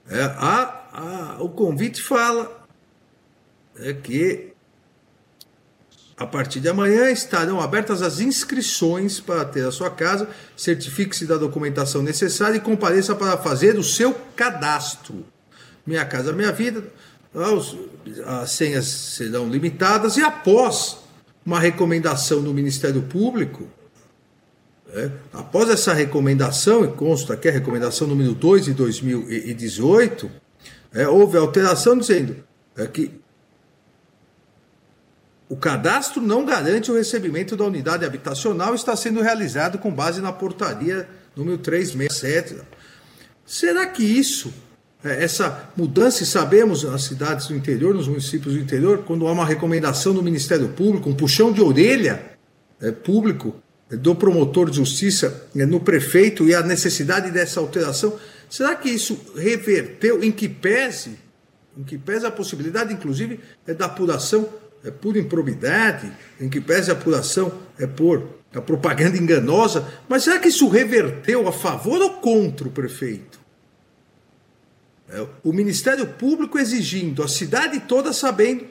é, a, a, o convite fala é, que a partir de amanhã estarão abertas as inscrições para ter a sua casa. Certifique-se da documentação necessária e compareça para fazer o seu cadastro. Minha Casa Minha Vida, as senhas serão limitadas e após uma recomendação do Ministério Público, é, após essa recomendação, e consta aqui a recomendação número 2 de 2018, é, houve alteração dizendo é, que o cadastro não garante o recebimento da unidade habitacional está sendo realizado com base na portaria número 367. Será que isso, é, essa mudança, e sabemos nas cidades do interior, nos municípios do interior, quando há uma recomendação do Ministério Público, um puxão de orelha é, público do promotor de justiça né, no prefeito e a necessidade dessa alteração, será que isso reverteu em que pese, em que pese a possibilidade, inclusive, é da apuração é por improbidade, em que pese a apuração é por a propaganda enganosa, mas será que isso reverteu a favor ou contra o prefeito? É, o Ministério Público exigindo, a cidade toda sabendo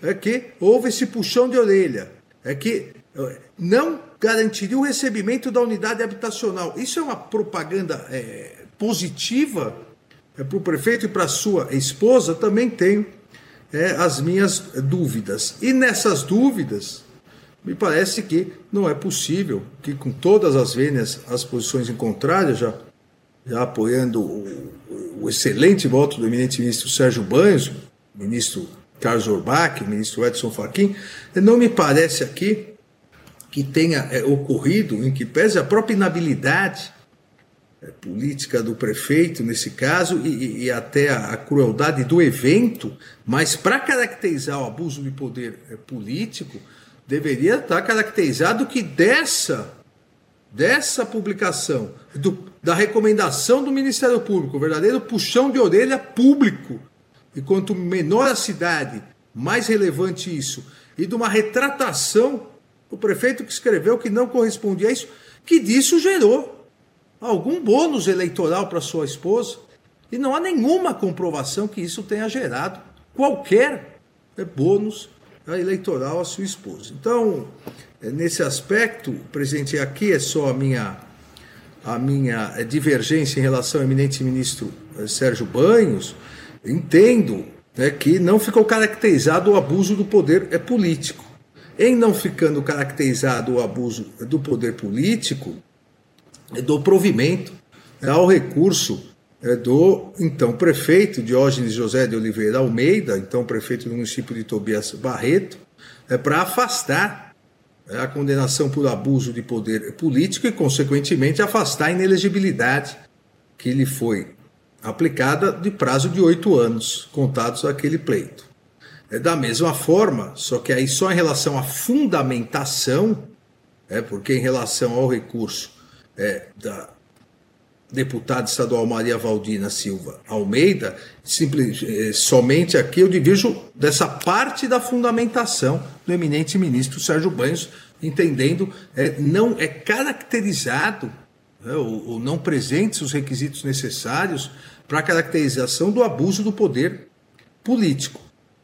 é que houve esse puxão de orelha, é que é, não garantiria o recebimento da unidade habitacional. Isso é uma propaganda é, positiva é, para o prefeito e para sua esposa? Também tenho é, as minhas dúvidas. E nessas dúvidas, me parece que não é possível que, com todas as vênias, as posições em contrário, já, já apoiando o, o excelente voto do eminente ministro Sérgio Banhos, ministro Carlos Orbach, ministro Edson Fachin, não me parece aqui que tenha é, ocorrido, em que pese a própria inabilidade política do prefeito, nesse caso, e, e até a, a, crueldade do evento, mas para caracterizar o abuso de poder é, político, deveria estar caracterizado que dessa, dessa publicação, do, da recomendação do Ministério Público, verdadeiro puxão de orelha público, e quanto menor a cidade, mais relevante isso, e de uma retratação o prefeito que escreveu que não correspondia a isso, que disso gerou algum bônus eleitoral para sua esposa. E não há nenhuma comprovação que isso tenha gerado qualquer né, bônus eleitoral à sua esposa. Então, é, nesse aspecto, presidente, aqui é só a minha, a minha é, divergência em relação ao eminente ministro é, Sérgio Banhos. Entendo né, que não ficou caracterizado o abuso do poder é político. Em não ficando caracterizado o abuso do poder político, é do provimento é ao recurso é do então prefeito Diógenes José de Oliveira Almeida, então prefeito do município de Tobias Barreto, é para afastar a condenação por abuso de poder político e, consequentemente, afastar a inelegibilidade que lhe foi aplicada de prazo de oito anos, contados aquele pleito. É da mesma forma, só que aí só em relação à fundamentação, é porque em relação ao recurso é, da deputada estadual Maria Valdina Silva Almeida, simples, é, somente aqui eu divijo dessa parte da fundamentação do eminente ministro Sérgio Banhos, entendendo é, não é caracterizado é, ou, ou não presentes os requisitos necessários para a caracterização do abuso do poder político.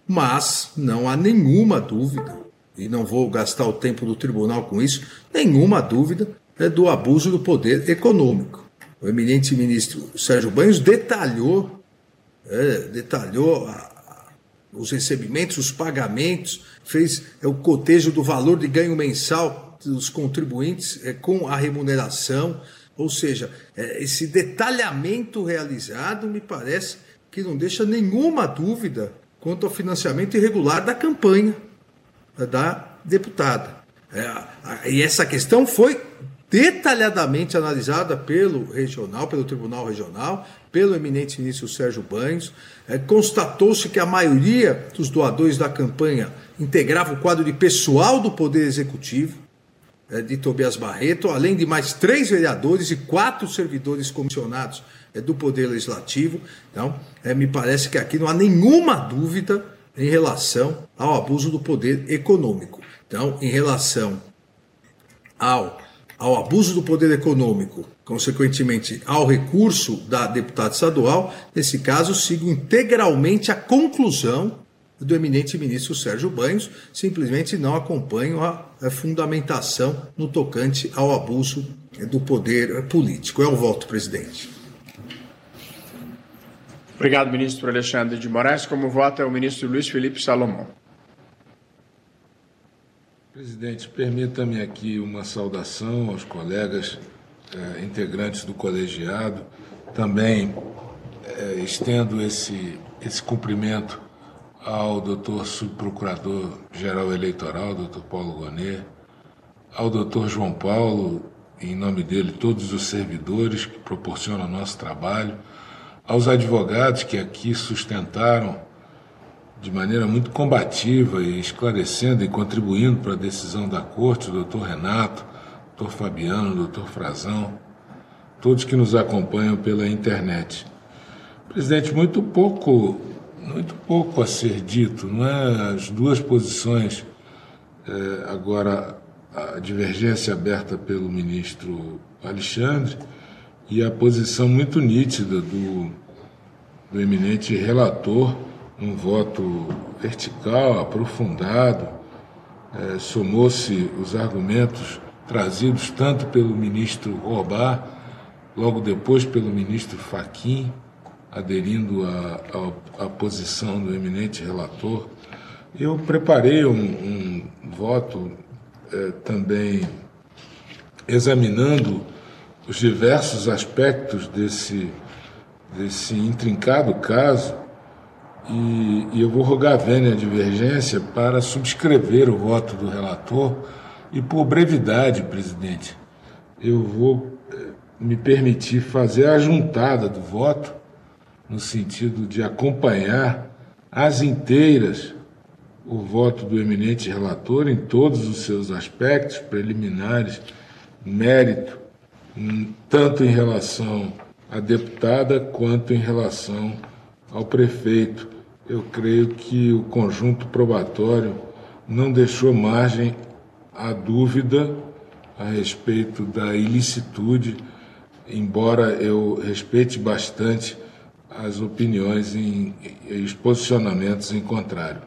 Mas não há nenhuma dúvida, e não vou gastar o tempo do tribunal com isso, nenhuma dúvida do abuso do poder econômico. O eminente ministro Sérgio Banhos detalhou, é, detalhou os recebimentos, os pagamentos, fez é, o cotejo do valor de ganho mensal dos contribuintes é, com a remuneração, ou seja, é, esse detalhamento realizado me parece que não deixa nenhuma dúvida quanto ao financiamento irregular da campanha da deputada. É, e essa questão foi detalhadamente analisada pelo regional, pelo Tribunal Regional, pelo eminente ministro Sérgio Banhos. É, Constatou-se que a maioria dos doadores da campanha integrava o quadro de pessoal do Poder Executivo é, de Tobias Barreto, além de mais três vereadores e quatro servidores comissionados é do Poder Legislativo. Então, é, me parece que aqui não há nenhuma dúvida em relação ao abuso do poder econômico. Então, em relação ao, ao abuso do poder econômico, consequentemente ao recurso da deputada estadual, nesse caso, sigo integralmente a conclusão do eminente ministro Sérgio Banhos, simplesmente não acompanho a, fundamentação no tocante ao abuso do poder político. É o voto, presidente. Obrigado, ministro Alexandre de Moraes. Como vota o ministro Luiz Felipe Salomão. Presidente, permita-me aqui uma saudação aos colegas eh, integrantes do colegiado. Também eh, estendo esse, esse cumprimento ao doutor subprocurador-geral eleitoral, doutor Paulo Gonet, ao doutor João Paulo, em nome dele, todos os servidores que proporcionam nosso trabalho, aos advogados que aqui sustentaram de maneira muito combativa e esclarecendo e contribuindo para a decisão da Corte, o doutor Renato, doutor Fabiano, doutor Frazão, todos que nos acompanham pela internet. Presidente, muito pouco, muito pouco a ser dito, não é? As duas posições, é, agora a divergência aberta pelo ministro Alexandre e a posição muito nítida do, do eminente relator, um voto vertical, aprofundado, é, somou-se os argumentos trazidos tanto pelo ministro Robá, logo depois pelo ministro Faquim, aderindo à posição do eminente relator. Eu preparei um, um voto é, também examinando os diversos aspectos desse, desse intrincado caso e, e eu vou rogar a vênia divergência para subscrever o voto do relator e, por brevidade, presidente, eu vou eh, me permitir fazer a juntada do voto no sentido de acompanhar as inteiras o voto do eminente relator em todos os seus aspectos preliminares, mérito, hum, tanto em relação à deputada quanto em relação ao prefeito. Eu creio que o conjunto probatório não deixou margem à dúvida a respeito da ilicitude, embora eu respeite bastante as opiniões e os posicionamentos em contrário.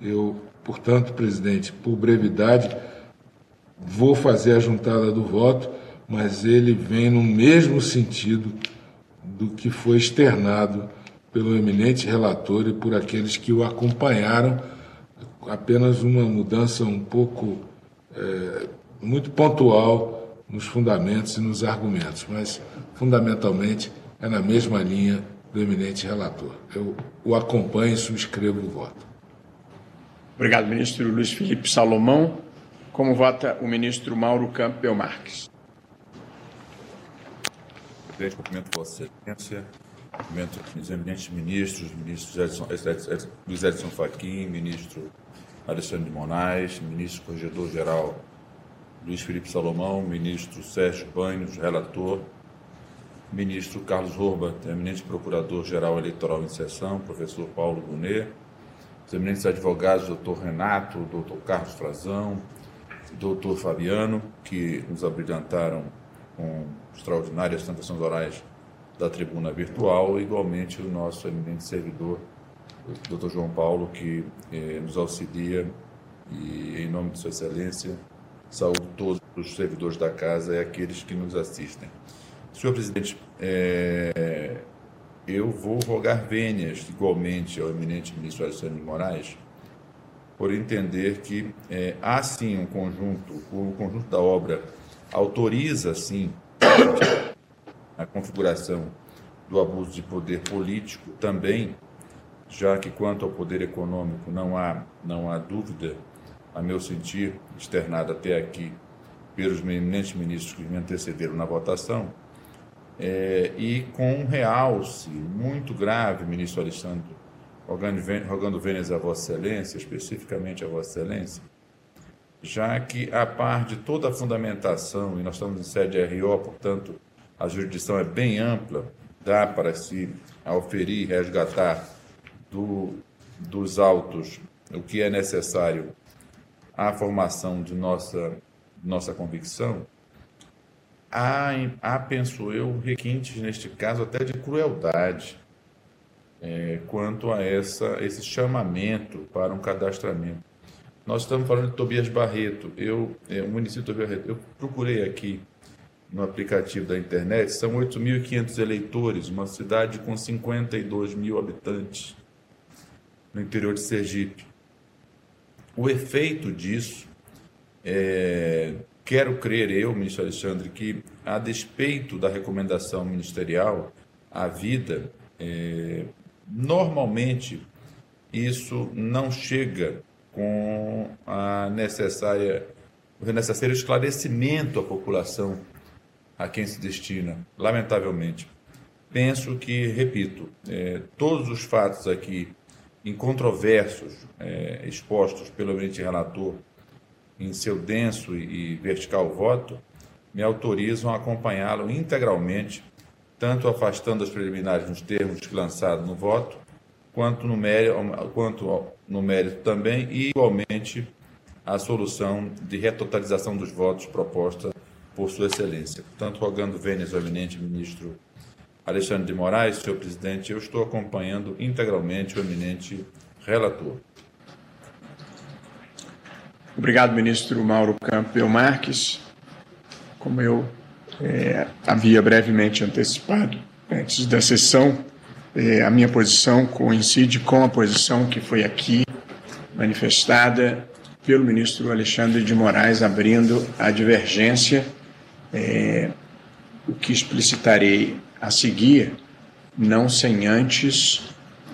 Eu, portanto, presidente, por brevidade, vou fazer a juntada do voto, mas ele vem no mesmo sentido do que foi externado pelo eminente relator e por aqueles que o acompanharam, apenas uma mudança um pouco é, muito pontual nos fundamentos e nos argumentos, mas fundamentalmente é na mesma linha do eminente relator. Eu o acompanho e subscrevo o voto. Obrigado, ministro Luiz Felipe Salomão. Como vota o ministro Mauro Campbell Marques? Presidente, cumprimento Vossa Excelência, cumprimento os eminentes ministros, ministros Edson, Luiz Edson Fachin, ministro Alexandre de Moraes, ministro Corregedor-Geral Luiz Felipe Salomão, ministro Sérgio Banhos, relator, ministro Carlos Horba, eminente procurador-geral eleitoral em sessão, professor Paulo Bonet, os eminentes advogados, doutor Renato, doutor Carlos Frazão, doutor Fabiano, que nos abrilhantaram com extraordinárias tentações orais da tribuna virtual, igualmente o nosso eminente servidor, o doutor João Paulo, que eh, nos auxilia e, em nome de Sua Excelência, saúdo todos os servidores da casa e aqueles que nos assistem. Senhor presidente, é, eu vou rogar vênias igualmente ao eminente ministro Alexandre de Moraes, por entender que é, há sim um conjunto, o conjunto da obra autoriza sim a configuração do abuso de poder político também, já que quanto ao poder econômico não há, não há dúvida, a meu sentir, externada até aqui pelos eminentes ministros que me antecederam na votação, é, e com um realce muito grave, ministro Alexandre, rogando, rogando vênias a Vossa Excelência, especificamente a Vossa Excelência, já que, a par de toda a fundamentação, e nós estamos em sede RO, portanto, a jurisdição é bem ampla, dá para se oferir e resgatar do, dos autos o que é necessário à formação de nossa, nossa convicção, há, há, penso eu, requintes, neste caso, até de crueldade é, quanto a essa, esse chamamento para um cadastramento. Nós estamos falando de Tobias Barreto. Eu, é, o município de Tobias Barreto, eu procurei aqui no aplicativo da internet, são 8.500 eleitores, uma cidade com 52 mil habitantes no interior de Sergipe. O efeito disso é, Quero crer eu, ministro Alexandre, que a despeito da recomendação ministerial, a vida, é, normalmente isso não chega com a necessária, o necessário esclarecimento à população a quem se destina, lamentavelmente. Penso que, repito, é, todos os fatos aqui incontroversos é, expostos pelo eminente relator em seu denso e vertical voto, me autorizam a acompanhá-lo integralmente, tanto afastando as preliminares nos termos que lançado no voto, quanto no mérito, quanto no mérito também, e igualmente a solução de retotalização dos votos proposta por Sua Excelência. Portanto, rogando vênias ao eminente ministro Alexandre de Moraes, senhor presidente, eu estou acompanhando integralmente o eminente relator. Obrigado, ministro Mauro Campbell Marques. Como eu é, havia brevemente antecipado antes da sessão, é, a minha posição coincide com a posição que foi aqui manifestada pelo ministro Alexandre de Moraes, abrindo a divergência, é, o que explicitarei a seguir, não sem antes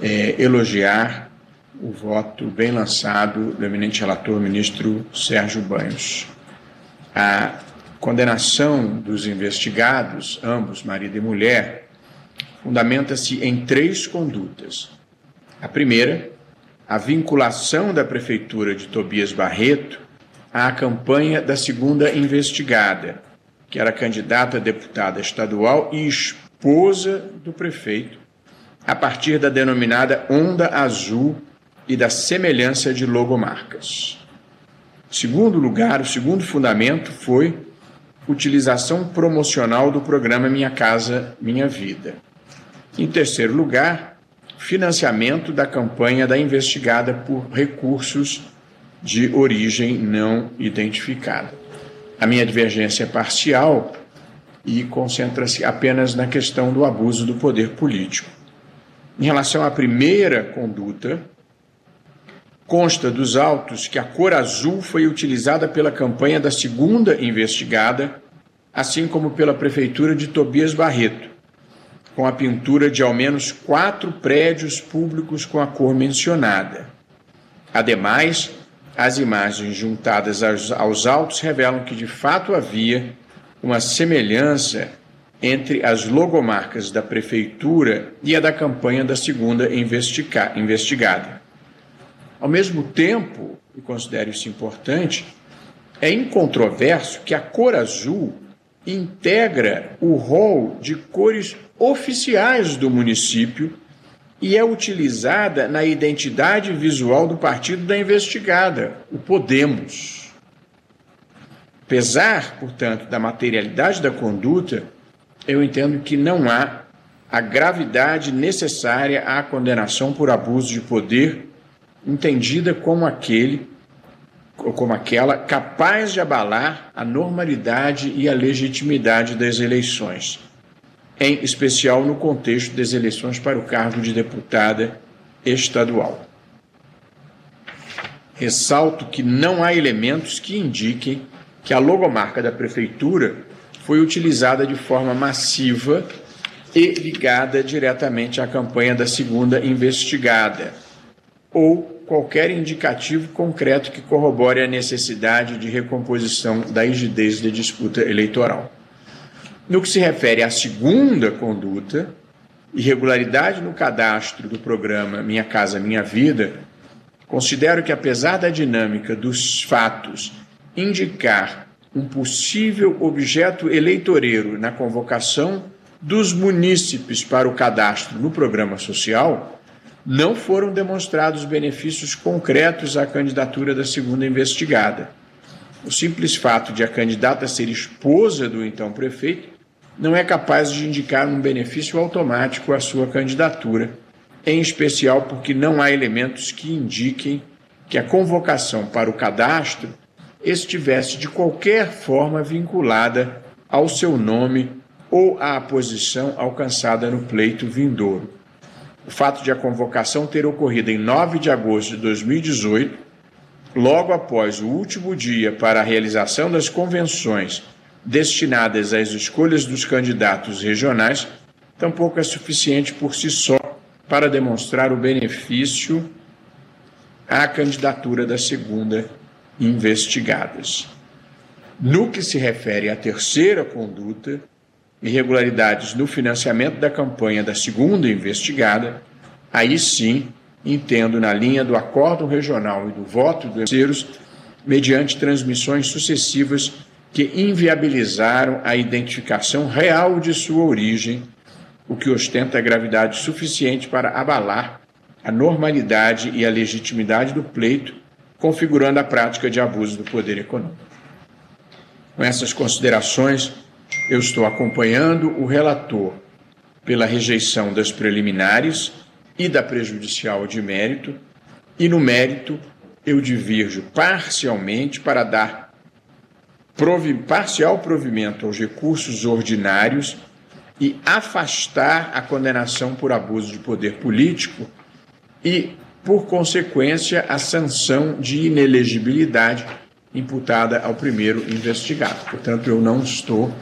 é, elogiar o voto bem lançado do eminente relator ministro Sérgio Banhos. A condenação dos investigados, ambos marido e mulher, fundamenta-se em três condutas. A primeira, a vinculação da prefeitura de Tobias Barreto à campanha da segunda investigada, que era candidata a deputada estadual e esposa do prefeito, a partir da denominada Onda Azul e da semelhança de logomarcas. Segundo lugar, o segundo fundamento foi utilização promocional do programa Minha Casa Minha Vida. Em terceiro lugar, financiamento da campanha da investigada por recursos de origem não identificada. A minha divergência é parcial e concentra-se apenas na questão do abuso do poder político. Em relação à primeira conduta, consta dos autos que a cor azul foi utilizada pela campanha da segunda investigada, assim como pela prefeitura de Tobias Barreto, com a pintura de ao menos quatro prédios públicos com a cor mencionada. Ademais, as imagens juntadas aos, aos autos revelam que de fato havia uma semelhança entre as logomarcas da prefeitura e a da campanha da segunda investiga investigada. Ao mesmo tempo, e considero isso importante, é incontroverso que a cor azul integra o rol de cores oficiais do município e é utilizada na identidade visual do partido da investigada, o Podemos. Apesar, portanto, da materialidade da conduta, eu entendo que não há a gravidade necessária à condenação por abuso de poder entendida como aquele como aquela capaz de abalar a normalidade e a legitimidade das eleições, em especial no contexto das eleições para o cargo de deputada estadual. Ressalto que não há elementos que indiquem que a logomarca da prefeitura foi utilizada de forma massiva e ligada diretamente à campanha da segunda investigada ou qualquer indicativo concreto que corrobore a necessidade de recomposição da rigidez da disputa eleitoral. No que se refere à segunda conduta, irregularidade no cadastro do programa Minha Casa Minha Vida, considero que, apesar da dinâmica dos fatos indicar um possível objeto eleitoreiro na convocação dos munícipes para o cadastro no programa social, não foram demonstrados benefícios concretos à candidatura da segunda investigada. O simples fato de a candidata ser esposa do então prefeito não é capaz de indicar um benefício automático à sua candidatura, em especial porque não há elementos que indiquem que a convocação para o cadastro estivesse de qualquer forma vinculada ao seu nome ou à posição alcançada no pleito vindouro. O fato de a convocação ter ocorrido em 9 de agosto de 2018, logo após o último dia para a realização das convenções destinadas às escolhas dos candidatos regionais, tampouco é suficiente por si só para demonstrar o benefício à candidatura da segunda investigadas. No que se refere à terceira conduta, irregularidades no financiamento da campanha da segunda investigada, aí sim entendo na linha do acordo regional e do voto dos terceiros, mediante transmissões sucessivas que inviabilizaram a identificação real de sua origem, o que ostenta gravidade suficiente para abalar a normalidade e a legitimidade do pleito, configurando a prática de abuso do poder econômico. Com essas considerações, eu estou acompanhando o relator pela rejeição das preliminares e da prejudicial de mérito, e no mérito eu divirjo parcialmente para dar provi parcial provimento aos recursos ordinários e afastar a condenação por abuso de poder político e, por consequência, a sanção de inelegibilidade imputada ao primeiro investigado. Portanto, eu não estou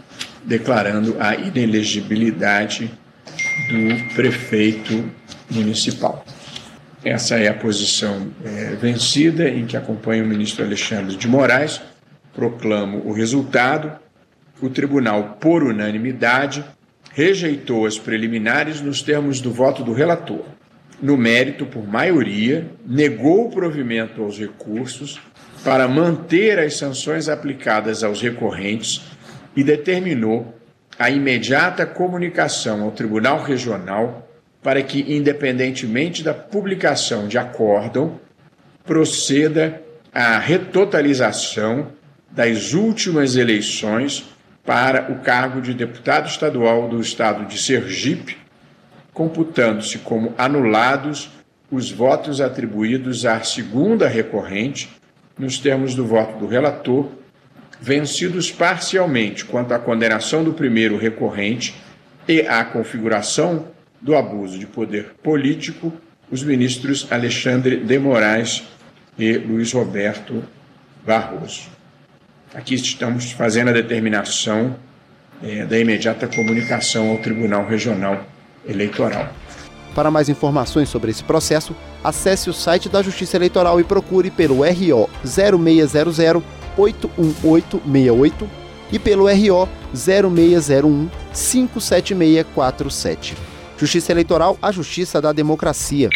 declarando a inelegibilidade do prefeito municipal. Essa é a posição é, vencida em que acompanha o ministro Alexandre de Moraes. Proclamo o resultado. O tribunal, por unanimidade, rejeitou as preliminares nos termos do voto do relator. No mérito, por maioria, negou o provimento aos recursos para manter as sanções aplicadas aos recorrentes e determinou a imediata comunicação ao Tribunal Regional para que, independentemente da publicação de acórdão, proceda à retotalização das últimas eleições para o cargo de deputado estadual do estado de Sergipe, computando-se como anulados os votos atribuídos à segunda recorrente, nos termos do voto do relator, vencidos parcialmente quanto à condenação do primeiro recorrente e à configuração do abuso de poder político, os ministros Alexandre de Moraes e Luiz Roberto Barroso. Aqui estamos fazendo a determinação é, da imediata comunicação ao Tribunal Regional Eleitoral. Para mais informações sobre esse processo, acesse o site da Justiça Eleitoral e procure pelo RO 0600 81868 e pelo RO 0601 57647. Justiça Eleitoral, a justiça da democracia.